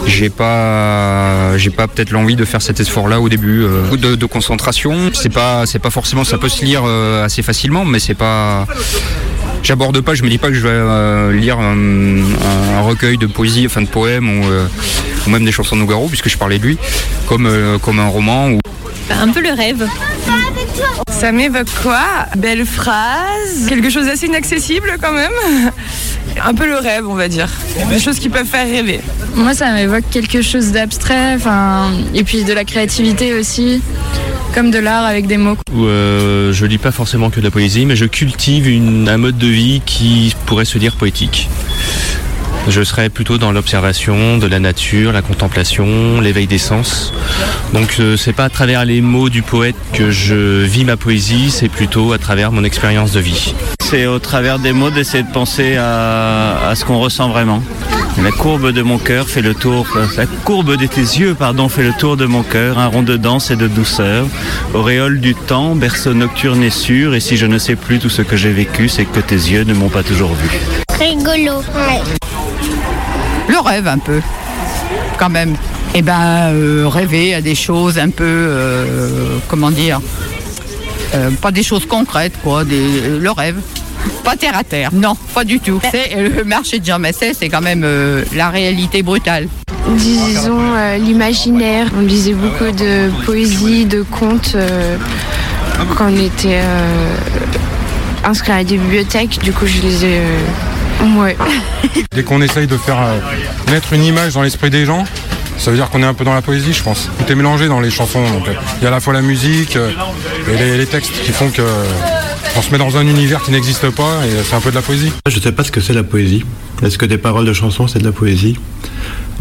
j'ai pas j'ai pas peut-être l'envie de faire cet effort là au début de, de concentration c'est pas c'est pas forcément ça peut se lire assez facilement mais c'est pas j'aborde pas je me dis pas que je vais euh, lire un, recueil de poésie enfin de poèmes ou, euh, ou même des chansons de Nougaro puisque je parlais de lui comme euh, un roman un peu le rêve. Ça m'évoque quoi? Belle phrase, quelque chose d'assez inaccessible quand même. Un peu le rêve, on va dire. Des choses qui peuvent faire rêver. Moi, ça m'évoque quelque chose d'abstrait, enfin, et puis de la créativité aussi, comme de l'art avec des mots. où euh, je lis pas forcément que de la poésie, mais je cultive une- un mode de vie qui pourrait se dire poétique. Je serais plutôt dans l'observation de la nature, la contemplation, l'éveil des sens. Donc euh, c'est pas à travers les mots du poète que je vis ma poésie, c'est plutôt à travers mon expérience de vie. C'est au travers des mots d'essayer de penser à, à ce qu'on ressent vraiment. La courbe de mon cœur fait le tour, la courbe de tes yeux, pardon, fait le tour de mon cœur, un rond de danse et de douceur. Auréole du temps, berceau nocturne et sûr, et si je ne sais plus tout ce que j'ai vécu, c'est que tes yeux ne m'ont pas toujours vu. Rigolo. Le rêve un peu, quand même. Eh ben, euh, rêver à des choses un peu, euh, comment dire, euh, pas des choses concrètes, quoi, des, le rêve. Pas terre à terre, non, pas du tout. C'est euh, le marché de Jean Massé, c'est quand même la réalité brutale. Disons euh, l'imaginaire. On lisait beaucoup de poésie, de contes euh, quand on était euh, inscrit à la bibliothèque. Du coup, je lisais. Ouais. Dès qu'on essaye de faire euh, mettre une image dans l'esprit des gens, ça veut dire qu'on est un peu dans la poésie, je pense. Tout est mélangé dans les chansons. donc, euh, Il y a à la fois la musique euh, et les, les textes qui font que euh, on se met dans un univers qui n'existe pas et c'est un peu de la poésie. Je sais pas ce que c'est la poésie. Est-ce que des paroles de chansons, c'est de la poésie?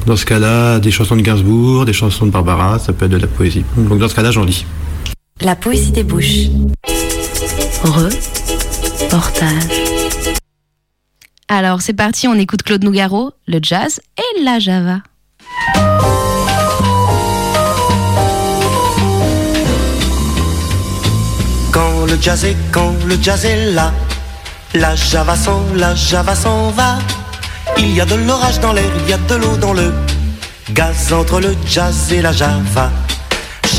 Dans ce cas-là, des chansons de Gainsbourg, des chansons de Barbara, ça peut être de la poésie. Donc dans ce cas-là, j'en lis. La poésie des bouches. Reportage. Alors c'est parti, on écoute Claude Nougaro, le jazz et la java. Quand le jazz est, quand le jazz est là, la java s'en, la java s'en va. Il y a de l'orage dans l'air, il y a de l'eau dans le gaz entre le jazz et la java.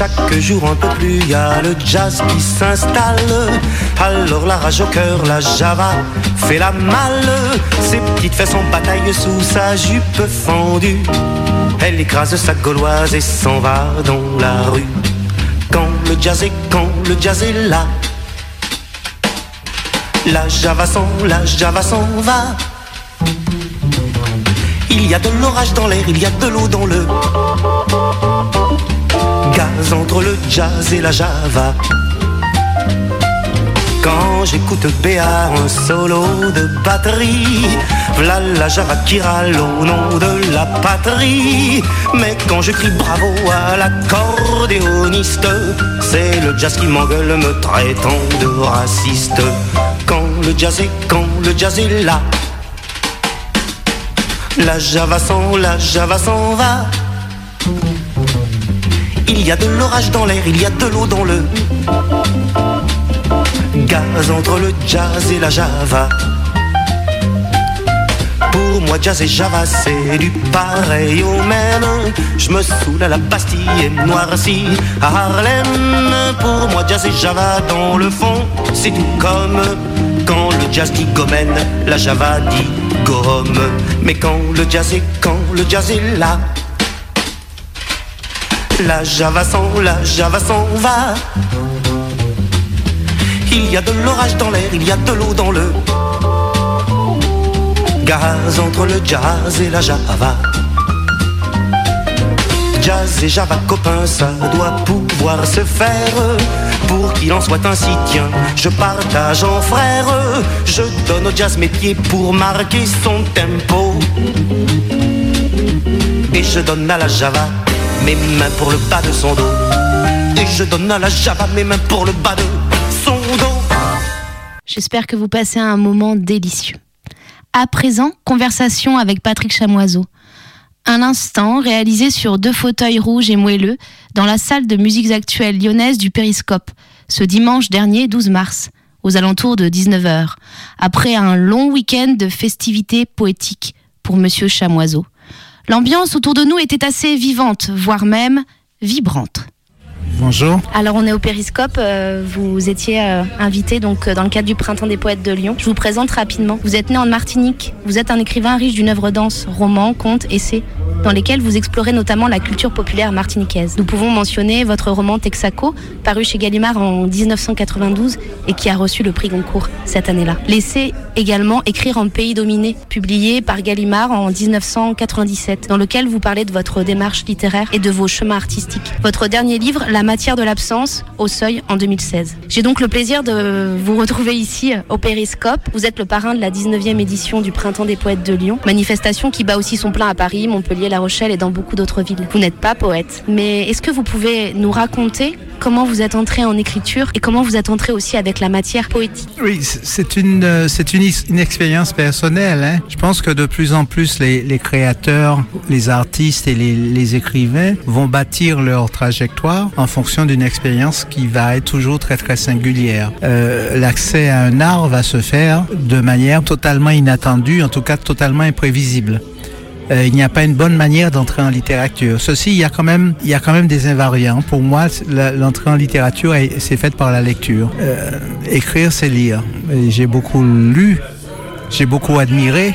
Chaque jour un peu plus, y a le jazz qui s'installe. Alors la rage au cœur, la java fait la malle. Ses petites fesses en bataille sous sa jupe fendue. Elle écrase sa gauloise et s'en va dans la rue. Quand le jazz est, quand le jazz est là. La java s'en, la java s'en va. Il y a de l'orage dans l'air, il y a de l'eau dans le entre le jazz et la java. Quand j'écoute Béa un solo de batterie, v'là la java qui râle au nom de la patrie. Mais quand je crie bravo à l'accordéoniste, c'est le jazz qui m'engueule me traitant de raciste. Quand le jazz est, quand le jazz est là, la java s'en, la java s'en va. Il y a de l'orage dans l'air, il y a de l'eau dans le gaz entre le jazz et la java. Pour moi, jazz et java, c'est du pareil au même. Je me saoule à la Bastille et noirci à Harlem. Pour moi, jazz et java, dans le fond, c'est tout comme quand le jazz dit gomène, la java dit gomme. Mais quand le jazz est, quand le jazz est là, la java s'en, la java s'en va. Il y a de l'orage dans l'air, il y a de l'eau dans le gaz entre le jazz et la java. Jazz et java copains, ça doit pouvoir se faire. Pour qu'il en soit ainsi, tiens, je partage en frère. Je donne au jazz mes pieds pour marquer son tempo. Et je donne à la java J'espère que vous passez un moment délicieux. À présent, conversation avec Patrick Chamoiseau. Un instant réalisé sur deux fauteuils rouges et moelleux dans la salle de musiques actuelles lyonnaise du Périscope, ce dimanche dernier 12 mars, aux alentours de 19h, après un long week-end de festivités poétiques pour Monsieur Chamoiseau. L'ambiance autour de nous était assez vivante, voire même vibrante. Bonjour. Alors on est au Périscope, euh, vous étiez euh, invité donc euh, dans le cadre du Printemps des Poètes de Lyon. Je vous présente rapidement. Vous êtes né en Martinique, vous êtes un écrivain riche d'une œuvre dense, romans, contes, essais, dans lesquels vous explorez notamment la culture populaire martiniquaise. Nous pouvons mentionner votre roman Texaco, paru chez Gallimard en 1992 et qui a reçu le prix Goncourt cette année-là. L'essai également Écrire en pays dominé, publié par Gallimard en 1997, dans lequel vous parlez de votre démarche littéraire et de vos chemins artistiques. Votre dernier livre, La matière de l'absence, au seuil en 2016. J'ai donc le plaisir de vous retrouver ici au Périscope. Vous êtes le parrain de la 19e édition du Printemps des Poètes de Lyon, manifestation qui bat aussi son plein à Paris, Montpellier, La Rochelle et dans beaucoup d'autres villes. Vous n'êtes pas poète, mais est-ce que vous pouvez nous raconter comment vous êtes entré en écriture et comment vous êtes entré aussi avec la matière poétique? Oui, c'est une, euh, c'est une, expérience personnelle. Hein. Je pense que de plus en plus les, les créateurs, les artistes et les, les, écrivains vont bâtir leur trajectoire en fonction d'une expérience qui va être toujours très très singulière. Euh, L'accès à un art va se faire de manière totalement inattendue, en tout cas totalement imprévisible. Euh, il n'y a pas une bonne manière d'entrer en littérature. Ceci, il y a quand même, il y a quand même des invariants. Pour moi, l'entrée en littérature, c'est faite par la lecture. Euh, écrire, c'est lire. J'ai beaucoup lu, j'ai beaucoup admiré,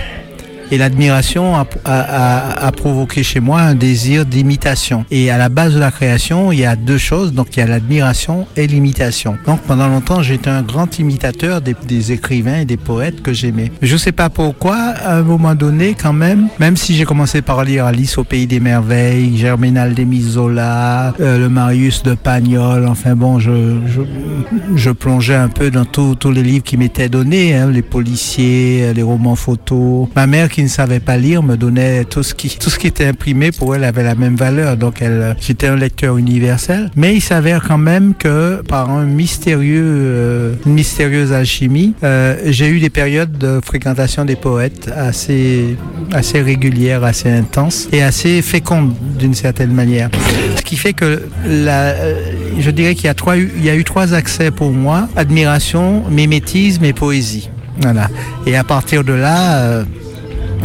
et l'admiration a, a, a, provoqué chez moi un désir d'imitation. Et à la base de la création, il y a deux choses. Donc il y a l'admiration et l'imitation. Donc pendant longtemps, j'étais un grand imitateur des, des, écrivains et des poètes que j'aimais. Je ne sais pas pourquoi, à un moment donné, quand même, même si j'ai commencé par lire Alice au pays des merveilles, Germinal d'Emisola, euh, le Marius de Pagnol, enfin bon, je, je, je plongeais un peu dans tous les livres qui m'étaient donnés, hein, les policiers, les romans photos. Ma mère qui ne savait pas lire me donnait tout ce qui tout ce qui était imprimé. Pour elle avait la même valeur. Donc elle j'étais un lecteur universel. Mais il s'avère quand même que par un mystérieux euh, une mystérieuse alchimie euh, j'ai eu des périodes de fréquentation des poètes assez assez régulières assez intenses et assez fécondes d'une certaine manière. Ce qui fait que la je dirais qu'il y a trois il y a eu trois accès pour moi. Admiration mimétisme et poésie. Voilà. Et à partir de là euh,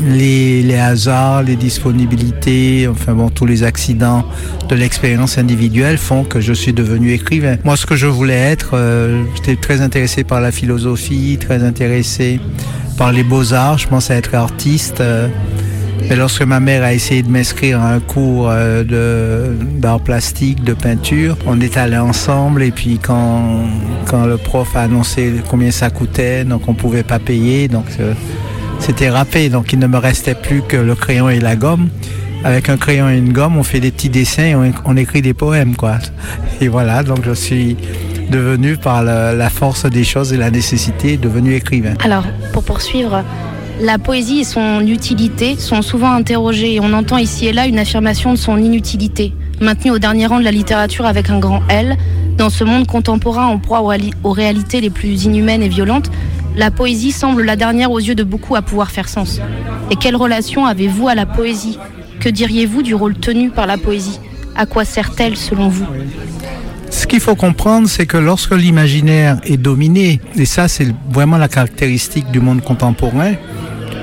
les, les, hasards, les disponibilités, enfin bon, tous les accidents de l'expérience individuelle font que je suis devenu écrivain. Moi, ce que je voulais être, euh, j'étais très intéressé par la philosophie, très intéressé par les beaux-arts, je pensais être artiste. Euh, Mais lorsque ma mère a essayé de m'inscrire à un cours euh, de d'art plastique, de peinture, on est allés ensemble et puis quand quand le prof a annoncé combien ça coûtait, donc on pouvait pas payer, donc euh, c'était râpé. Donc il ne me restait plus que le crayon et la gomme. Avec un crayon et une gomme, on fait des petits dessins et on, écrit des poèmes, quoi. Et voilà, donc je suis devenu par la force des choses et la nécessité devenu écrivain. Alors, pour poursuivre, la poésie et son utilité sont souvent interrogées on entend ici et là une affirmation de son inutilité, maintenue au dernier rang de la littérature avec un grand L. Dans ce monde contemporain en proie aux réalités les plus inhumaines et violentes, la poésie semble la dernière aux yeux de beaucoup à pouvoir faire sens. Et quelle relation avez-vous à la poésie? Que diriez-vous du rôle tenu par la poésie? À quoi sert-elle selon vous? Ce qu'il faut comprendre, c'est que lorsque l'imaginaire est dominé, et ça c'est vraiment la caractéristique du monde contemporain,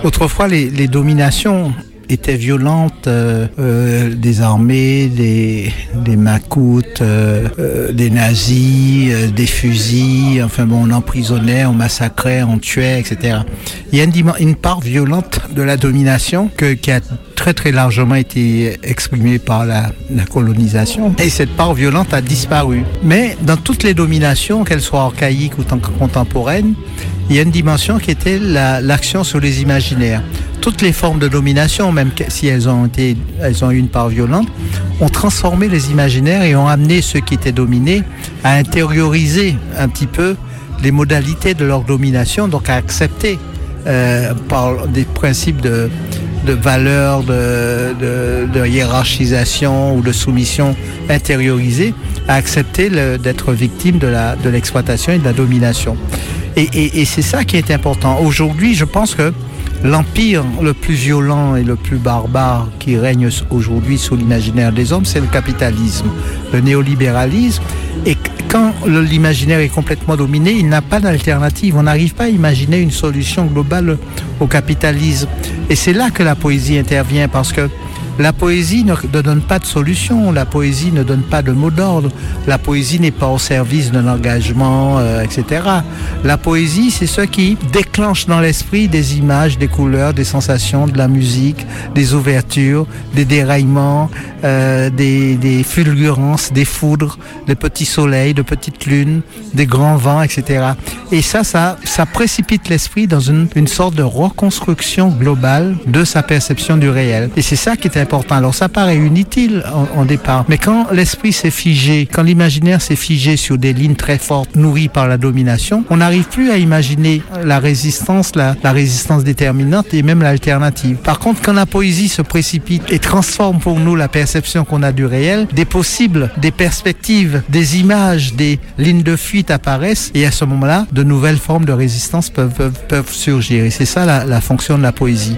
autrefois les, les dominations étaient violentes, euh, euh, des armées, des, des macoutes, euh, euh, des nazis, des fusils, enfin bon, on emprisonnait, on massacrait, on tuait, etc. Il y a une, une part violente de la domination que, qui a très très largement été exprimée par la, colonisation. Et cette part violente a disparu. Mais dans toutes les dominations, qu'elles soient archaïques ou contemporaines, il y a une dimension qui était la- l'action sur les imaginaires. Toutes les formes de domination, même si elles ont, été, elles ont eu une part violente, ont transformé les imaginaires et ont amené ceux qui étaient dominés à intérioriser un petit peu les modalités de leur domination, donc à accepter euh, par des principes de, de valeur, de, hiérarchisation ou de soumission intériorisée, à accepter d'être victime de l'exploitation et de la domination. Et c'est ça qui est important. Aujourd'hui, je pense que l'empire le plus violent et le plus barbare qui règne aujourd'hui sous l'imaginaire des hommes, c'est le capitalisme, le néolibéralisme. Et qu- quand l'imaginaire est complètement dominé, il n'a pas d'alternative. On n'arrive pas à imaginer une solution globale au capitalisme. Et c'est là que la poésie intervient parce que la poésie ne, ne donne pas de solution, la poésie ne donne pas de mot d'ordre, la poésie n'est pas au service d'un engagement, euh, etc. La poésie, c'est ce qui déclenche dans l'esprit des images, des couleurs, des sensations, de la musique, des ouvertures, des déraillements, euh, des, des fulgurances, des foudres, des petits soleils, de petites lunes, des grands vents, etc. Et ça, ça, ça précipite l'esprit dans une, une sorte de reconstruction globale de sa perception du réel. Et c'est ça qui est Alors ça paraît inutile en, départ, mais quand l'esprit s'est figé, quand l'imaginaire s'est figé sur des lignes très fortes nourries par la domination, on n'arrive plus à imaginer la résistance, la, résistance déterminante et même l'alternative. Par contre, quand la poésie se précipite et transforme pour nous la perception qu'on a du réel, des possibles, des perspectives, des images, des lignes de fuite apparaissent et à ce moment-là, de nouvelles formes de résistance peuvent surgir. Et c'est ça la, la fonction de la poésie.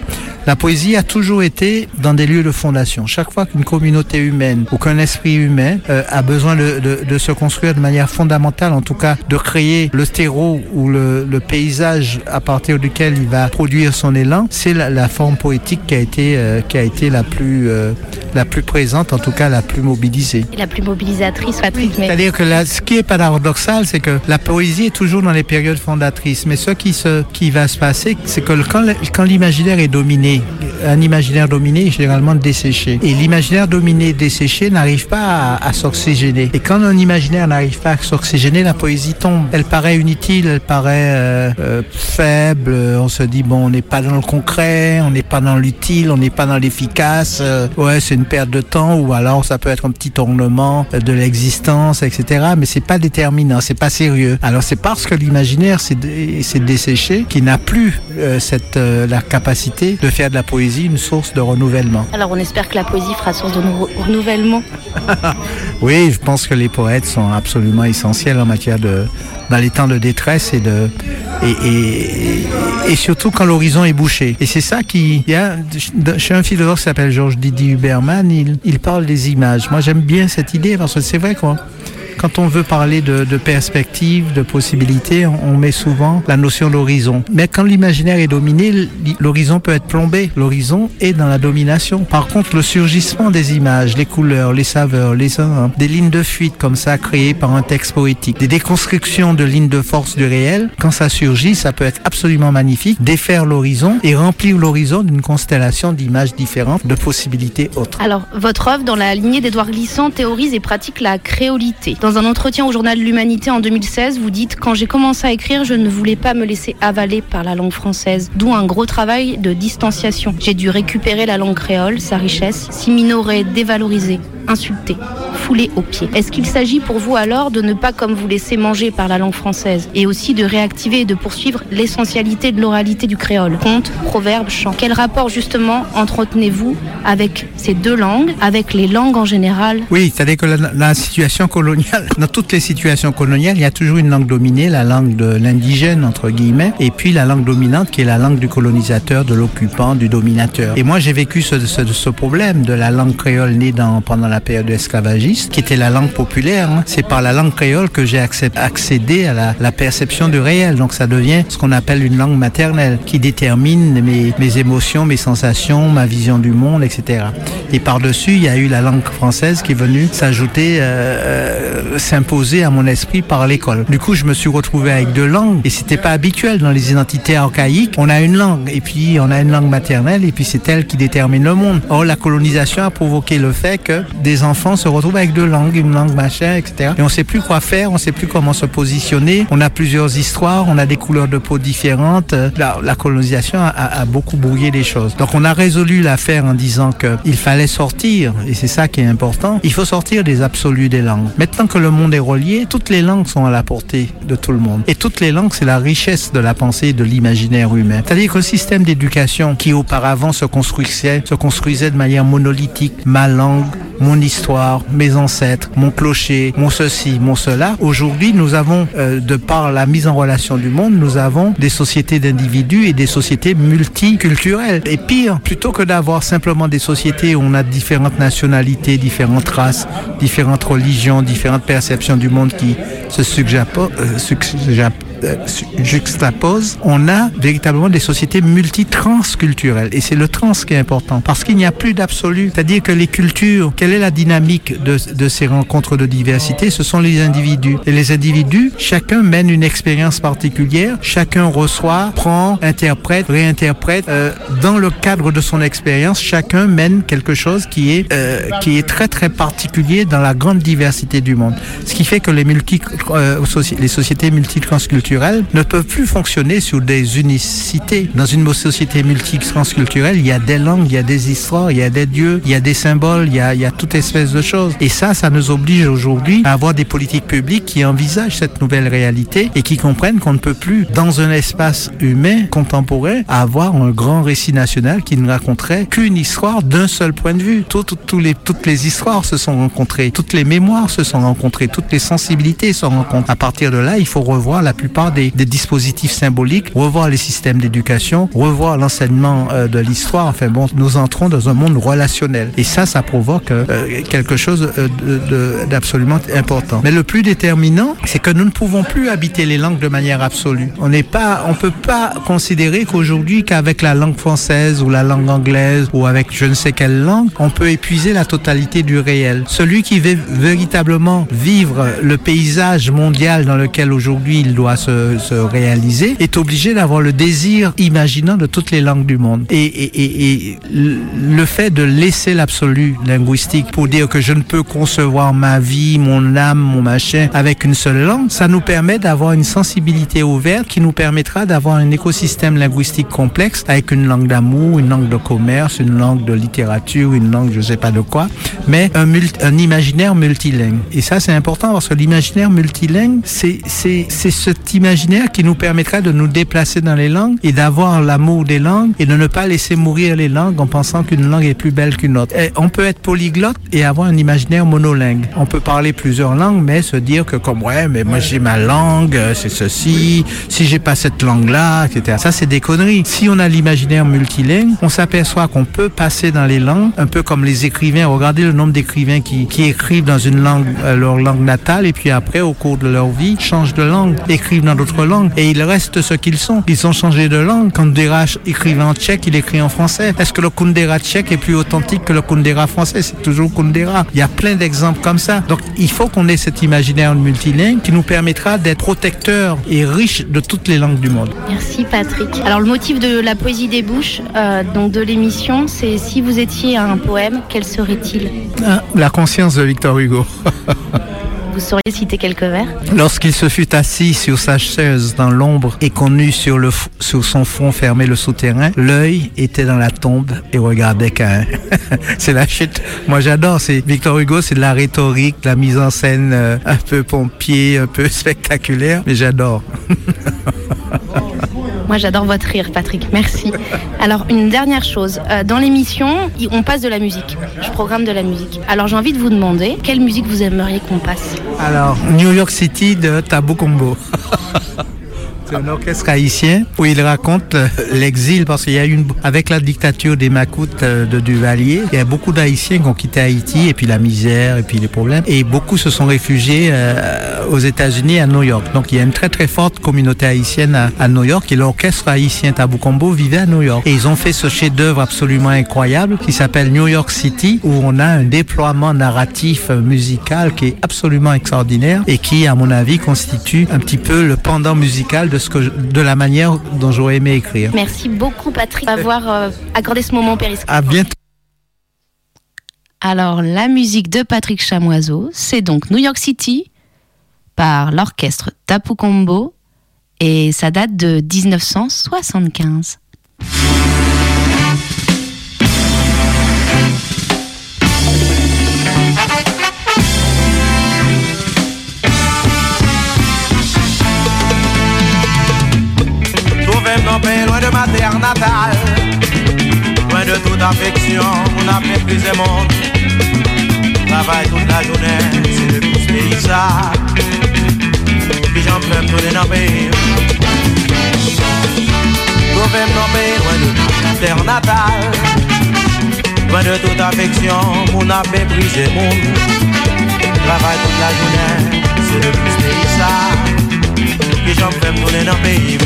La poésie a toujours été dans des lieux de fondation. Chaque fois qu'une communauté humaine ou qu'un esprit humain euh, a besoin de, de, de se construire de manière fondamentale, en tout cas de créer le terreau ou le, le paysage à partir duquel il va produire son élan, c'est la, la forme poétique qui a été, euh, qui a été la, plus, euh, la plus présente, en tout cas la plus mobilisée. La plus mobilisatrice, Patrick. mais- C'est-à-dire que la- ce qui est paradoxal, c'est que la poésie est toujours dans les périodes fondatrices. Mais ce qui, se, qui va se passer, c'est que quand, l'imaginaire est dominé, un imaginaire dominé est généralement Et l'imaginaire dominé, desséché, n'arrive pas à, s'oxygéner. Et quand un imaginaire n'arrive pas à s'oxygéner, la poésie tombe. Elle paraît inutile, elle paraît euh, euh, faible. On se dit, bon, on n'est pas dans le concret, on n'est pas dans l'utile, on n'est pas dans l'efficace. Euh, ouais, c'est une perte de temps. Ou alors, ça peut être un petit ornement de l'existence, etc. Mais c'est pas déterminant, c'est pas sérieux. Alors, c'est parce que l'imaginaire s'est desséché qu'il n'a plus euh, cette, euh, la capacité de faire de la poésie une source de renouvellement. Espère que la poésie fera source de nou- renouvellement. Oui, je pense que les poètes sont absolument essentiels en matière de dans les temps de détresse et de et, surtout quand l'horizon est bouché. Et c'est ça qui il y a chez un philosophe qui s'appelle Georges Didier Huberman, il, il parle des images. Moi j'aime bien cette idée parce que c'est vrai qu'on Quand on veut parler de, de perspective, de possibilité, on, on met souvent la notion d'horizon. Mais quand l'imaginaire est dominé, l'horizon peut être plombé. L'horizon est dans la domination. Par contre, le surgissement des images, les couleurs, les saveurs, les des lignes de fuite comme ça créées par un texte poétique, des déconstructions de lignes de force du réel, quand ça surgit, ça peut être absolument magnifique, défaire l'horizon et remplir l'horizon d'une constellation d'images différentes, de possibilités autres. Alors, votre œuvre, dans la lignée d'Édouard Glissant, théorise et pratique la créolité. Un entretien au journal de l'Humanité en 2016, vous dites Quand j'ai commencé à écrire, je ne voulais pas me laisser avaler par la langue française, d'où un gros travail de distanciation. J'ai dû récupérer la langue créole, sa richesse, s'y minorer, dévaloriser, insulter, fouler aux pieds. Est-ce qu'il s'agit pour vous alors de ne pas comme vous laisser manger par la langue française et aussi de réactiver et de poursuivre l'essentialité de l'oralité du créole Contes, proverbes, chants. Quel rapport justement entretenez-vous avec ces deux langues, avec les langues en général? Oui, c'est-à-dire que la situation coloniale, dans toutes les situations coloniales, il y a toujours une langue dominée, la langue de l'indigène, entre guillemets, et puis la langue dominante qui est la langue du colonisateur, de l'occupant, du dominateur. Et moi, j'ai vécu ce, ce, ce problème de la langue créole née dans, pendant la période esclavagiste, qui était la langue populaire. hein. C'est par la langue créole que j'ai accé- accédé à la, la perception du réel. Donc ça devient ce qu'on appelle une langue maternelle, qui détermine mes, mes émotions, mes sensations, ma vision du monde, etc. Et par-dessus, il y a eu la langue française qui est venue s'ajouter, euh, euh, s'imposer à mon esprit par l'école. Du coup, je me suis retrouvé avec deux langues et c'était pas habituel dans les identités archaïques. On a une langue et puis on a une langue maternelle et puis c'est elle qui détermine le monde. Or, la colonisation a provoqué le fait que des enfants se retrouvent avec deux langues, une langue machin, etc. Et on sait plus quoi faire, on sait plus comment se positionner. On a plusieurs histoires, on a des couleurs de peau différentes. La, colonisation a- a beaucoup brouillé les choses. Donc, on a résolu l'affaire en disant qu'il fallait sortir, et c'est ça qui est important, il faut sortir des absolus des langues. Maintenant que le monde est relié, toutes les langues sont à la portée de tout le monde. Et toutes les langues, c'est la richesse de la pensée et de l'imaginaire humain. C'est-à-dire qu'un système d'éducation qui auparavant se construisait, se construisait de manière monolithique, ma langue, mon histoire, mes ancêtres, mon clocher, mon ceci, mon cela. Aujourd'hui, nous avons, euh, de par la mise en relation du monde, nous avons des sociétés d'individus et des sociétés multiculturelles. Et pire, plutôt que d'avoir simplement des sociétés où on a différentes nationalités, différentes races, différentes religions, différentes perceptions du monde qui se euh, suggap- euh, juxtaposent, on a véritablement des sociétés multitransculturelles. Et c'est le trans qui est important, parce qu'il n'y a plus d'absolu. C'est-à-dire que les cultures, quelle est la dynamique de, de ces rencontres de diversité? Ce sont les individus. Et les individus, chacun mène une expérience particulière, chacun reçoit, prend, interprète, réinterprète. Euh, dans le cadre de son expérience, chacun mène quelque chose qui est, euh, qui est très très particulier dans la grande diversité du monde. Ce qui fait que les, multi, euh, les sociétés multitransculturelles ne peuvent plus fonctionner sur des unicités. Dans une société multitransculturelle, il y a des langues, il y a des histoires, il y a des dieux, il y a des symboles, il y a, toute espèce de choses. Et ça, ça nous oblige aujourd'hui à avoir des politiques publiques qui envisagent cette nouvelle réalité et qui comprennent qu'on ne peut plus, dans un espace humain contemporain, avoir un grand récit national qui ne raconterait qu'une histoire d'un seul point de vue. Toutes les histoires se sont rencontrées, toutes les mémoires se sont rencontrées, toutes les sensibilités se rencontrent. À partir de là, il faut revoir la plupart des, des dispositifs symboliques, revoir les systèmes d'éducation, revoir l'enseignement euh, de l'histoire. Enfin bon, nous entrons dans un monde relationnel. Et ça, ça provoque euh, quelque chose euh, d'absolument important. Mais le plus déterminant, c'est que nous ne pouvons plus habiter les langues de manière absolue. On n'est pas, on peut pas considérer qu'aujourd'hui, qu'avec la langue française ou la langue anglaise ou avec je ne sais quelle langue, on peut épuiser la totalité du réel. Celui qui veut véritablement vivre le paysage mondial dans lequel aujourd'hui il doit se, se réaliser est obligé d'avoir le désir imaginant de toutes les langues du monde. Et, et, et, et le fait de laisser l'absolu linguistique pour dire que je ne peux concevoir ma vie, mon âme, mon machin avec une seule langue, ça nous permet d'avoir une sensibilité ouverte qui nous permettra d'avoir un écosystème linguistique complexe avec une langue d'amour, une langue de commerce, une langue de littérature, une langue je sais pas de quoi, mais un, multi- un imaginaire multilingue. Et ça c'est important parce que l'imaginaire multilingue, c'est c'est c'est cet imaginaire qui nous permettra de nous déplacer dans les langues et d'avoir l'amour des langues et de ne pas laisser mourir les langues en pensant qu'une langue est plus belle qu'une autre. On peut être polyglotte et avoir un imaginaire monolingue. On peut parler plusieurs langues, mais se dire que comme ouais, mais moi j'ai ma langue, euh, c'est ceci. Si j'ai pas cette langue-là, etc. Ça c'est des conneries. Si on a l'imaginaire multilingue, on s'aperçoit qu'on peut passer dans les langues, un peu comme les écrivains. Regardez le nombre d'écrivains qui, qui écrivent dans une langue, euh, leur langue natale, et puis après, au cours de leur vie, changent de langue, écrivent dans d'autres langues, et ils restent ce qu'ils sont. Ils ont changé de langue. Quand Derache écrivait en tchèque, il écrit en français. Est-ce que le Kundera tchèque est plus authentique que le Kundera français? C'est toujours Kundera. Il y a plein d'exemples comme ça. Donc, il faut qu'on ait cet imaginaire multilingue qui nous permettra d'être protecteur et riche de toutes les langues du monde. Merci Patrick. Alors le motif de la poésie des bouches, euh, donc de l'émission, c'est si vous étiez un poème, quel serait-il? Ah, La conscience de Victor Hugo. Vous sauriez citer quelques vers Lorsqu'il se fut assis sur sa chaise dans l'ombre et qu'on eut sur, le, f- sur son front fermé le souterrain, l'œil était dans la tombe et regardait Cain. c'est la chute. Moi j'adore. C'est Victor Hugo, c'est de la rhétorique, de la mise en scène euh, un peu pompier, un peu spectaculaire, mais j'adore. Moi j'adore votre rire Patrick, merci. Alors une dernière chose, Euh, dans l'émission, on passe de la musique. Je programme de la musique. Alors j'ai envie de vous demander, quelle musique vous aimeriez qu'on passe? Alors, New York City de Tabou Combo. C'est un orchestre haïtien où il raconte euh, l'exil parce qu'il y a une, avec la dictature des Macoutes euh, de Duvalier, il y a beaucoup d'Haïtiens qui ont quitté Haïti et puis la misère et puis les problèmes et beaucoup se sont réfugiés euh, aux États-Unis à New York. Donc il y a une très très forte communauté haïtienne à, New York et l'orchestre haïtien Tabou Combo vivait à New York. Et ils ont fait ce chef-d'œuvre absolument incroyable qui s'appelle New York City où on a un déploiement narratif musical qui est absolument extraordinaire et qui, à mon avis, constitue un petit peu le pendant musical de ce que je- de la manière dont j'aurais aimé écrire. Merci beaucoup Patrick d'avoir euh, accordé ce moment périscope. À bientôt. Alors la musique de Patrick Chamoiseau, c'est donc New York City par l'orchestre Tapu Combo et ça date de 1975. Trouvez-moi bien loin de ma terre natale Loin de toute affection, on a méprisé mon Travaille toute la journée, c'est le plus pays ça Puis j'en peux tourner dans le pays Trouvez-moi bien loin de ma terre natale Loin de toute affection, on a méprisé mon Travaille toute la journée, c'est le plus pays ça Puis j'en me tourner dans le pays.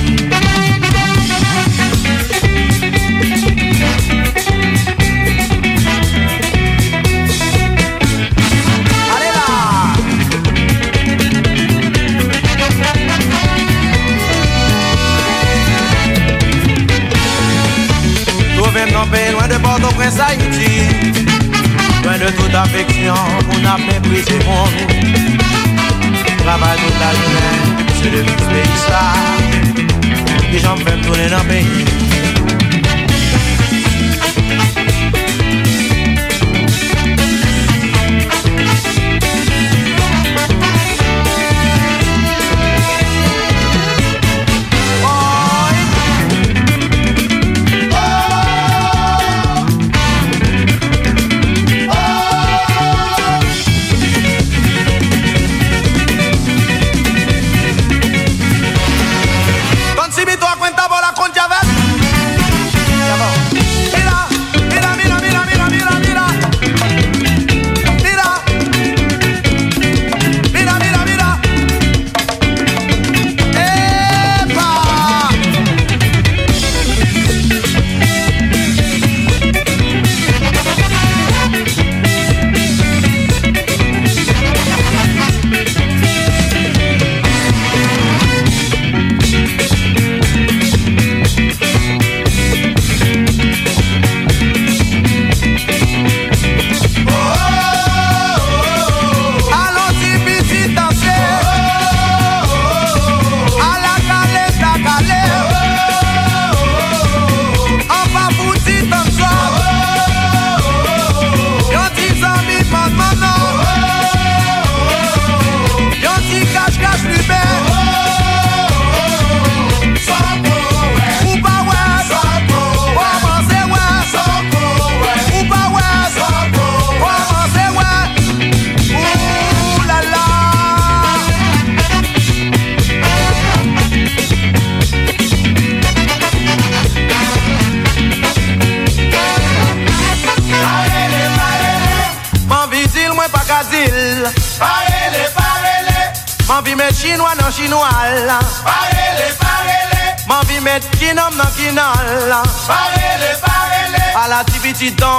Loin de Port-au-Prince, Haïti Loin de toute affection, on a méprisé mon Travaille toute la journée, c'est le luxe pays ça Et j'en fais me tourner dans le pays Consumito a cuenta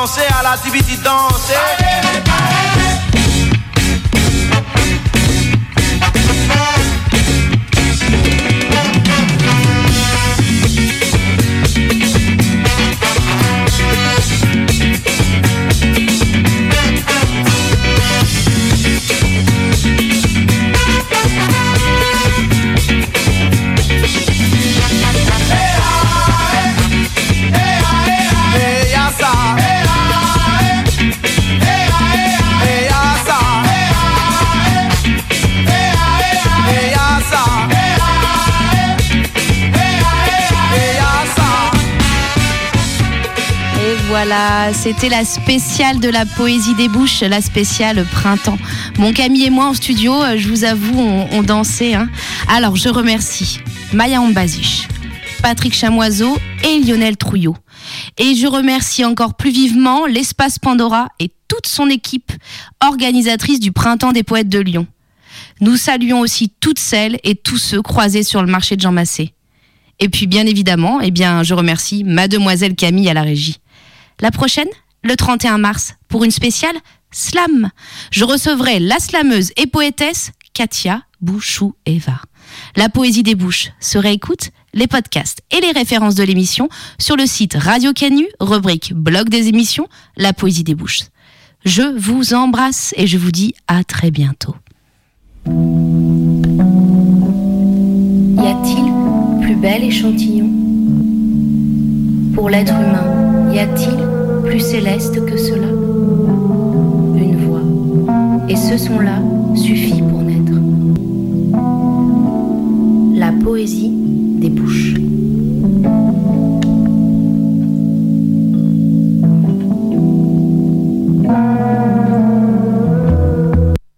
danser, à la tibiti danser. Voilà, c'était la spéciale de la poésie des bouches, la spéciale printemps. Mon Camille et moi en studio, euh, je vous avoue, on, dansait. hein. Alors, je remercie Maya Ambazich, Patrick Chamoiseau et Lionel Trouillot. Et je remercie encore plus vivement l'espace Pandora et toute son équipe organisatrice du Printemps des Poètes de Lyon. Nous saluons aussi toutes celles et tous ceux croisés sur le marché de Jean Massé. Et puis bien évidemment, eh bien, je remercie Mademoiselle Camille à la régie. La prochaine, le 31 mars, pour une spéciale slam. Je recevrai la slameuse et poétesse Katia Bouchou-Eva. La poésie des bouches se réécoute, les podcasts et les références de l'émission sur le site Radio Canu, rubrique blog des émissions, la poésie des bouches. Je vous embrasse et je vous dis à très bientôt. Y a-t-il plus bel échantillon Pour l'être humain, y a-t-il plus céleste que cela? Une voix. Et ce son-là suffit pour naître. La poésie des bouches.